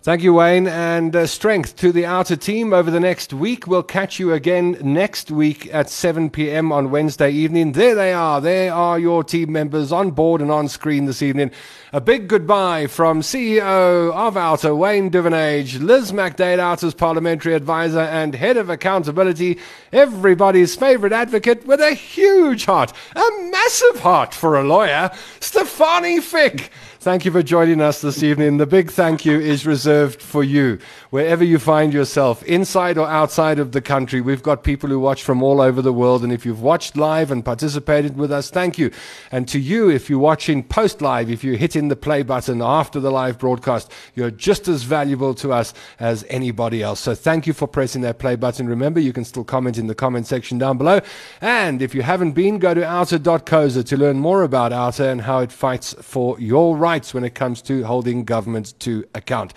Thank you, Wayne, and uh, strength to the OUTA team over the next week. We'll catch you again next week at 7 p.m. on Wednesday evening. There they are. There are your team members on board and on screen this evening. A big goodbye from CEO of OUTA, Wayne Duvenage, Liz McDaid, OUTA's parliamentary advisor and head of accountability, everybody's favorite advocate with a huge heart, a massive heart for a lawyer, Stefanie Fick. Thank you for joining us this evening. The big thank you is reserved for you. Wherever you find yourself, inside or outside of the country, we've got people who watch from all over the world. And if you've watched live and participated with us, thank you. And to you, if you're watching post live, if you're hitting the play button after the live broadcast, you're just as valuable to us as anybody else. So thank you for pressing that play button. Remember, you can still comment in the comment section down below. And if you haven't been, go to outa.coza to learn more about OUTA and how it fights for your rights when it comes to holding government to account.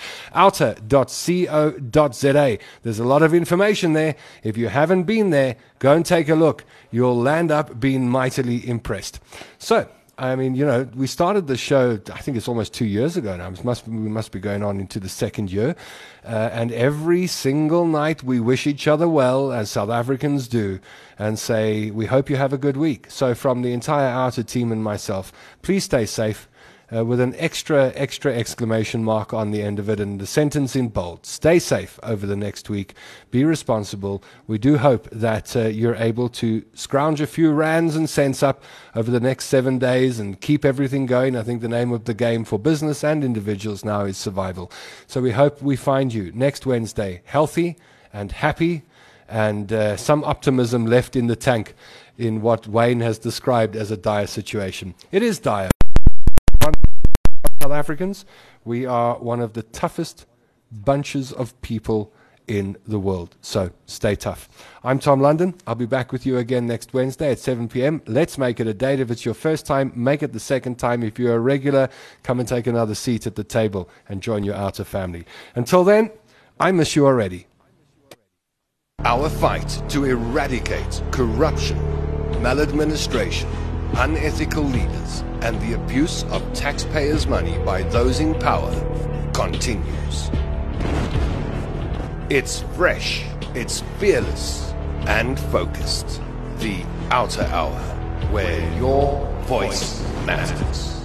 OUTA.co.za. There's a lot of information there. If you haven't been there, go and take a look. You'll land up being mightily impressed. So, I mean, you know, we started the show. I think it's almost two years ago now. It must we must be going on into the second year, uh, and every single night we wish each other well, as South Africans do, and say we hope you have a good week. So, from the entire OUTA team and myself, please stay safe uh, with an extra, extra exclamation mark on the end of it and the sentence in bold. Stay safe over the next week. Be responsible. We do hope that uh, you're able to scrounge a few rands and cents up over the next seven days and keep everything going. I think the name of the game for business and individuals now is survival. So we hope we find you next Wednesday healthy and happy and uh, some optimism left in the tank in what Wayne has described as a dire situation. It is dire. South Africans, we are one of the toughest bunches of people in the world. So stay tough. I'm Tom London. I'll be back with you again next Wednesday at 7 p.m. Let's make it a date. If it's your first time, make it the second time. If you're a regular, come and take another seat at the table and join your OUTA family. Until then, I miss you already. Our fight to eradicate corruption, maladministration, unethical leaders, and the abuse of taxpayers' money by those in power continues. It's fresh, it's fearless, and focused. The OUTA Hour, where your voice matters.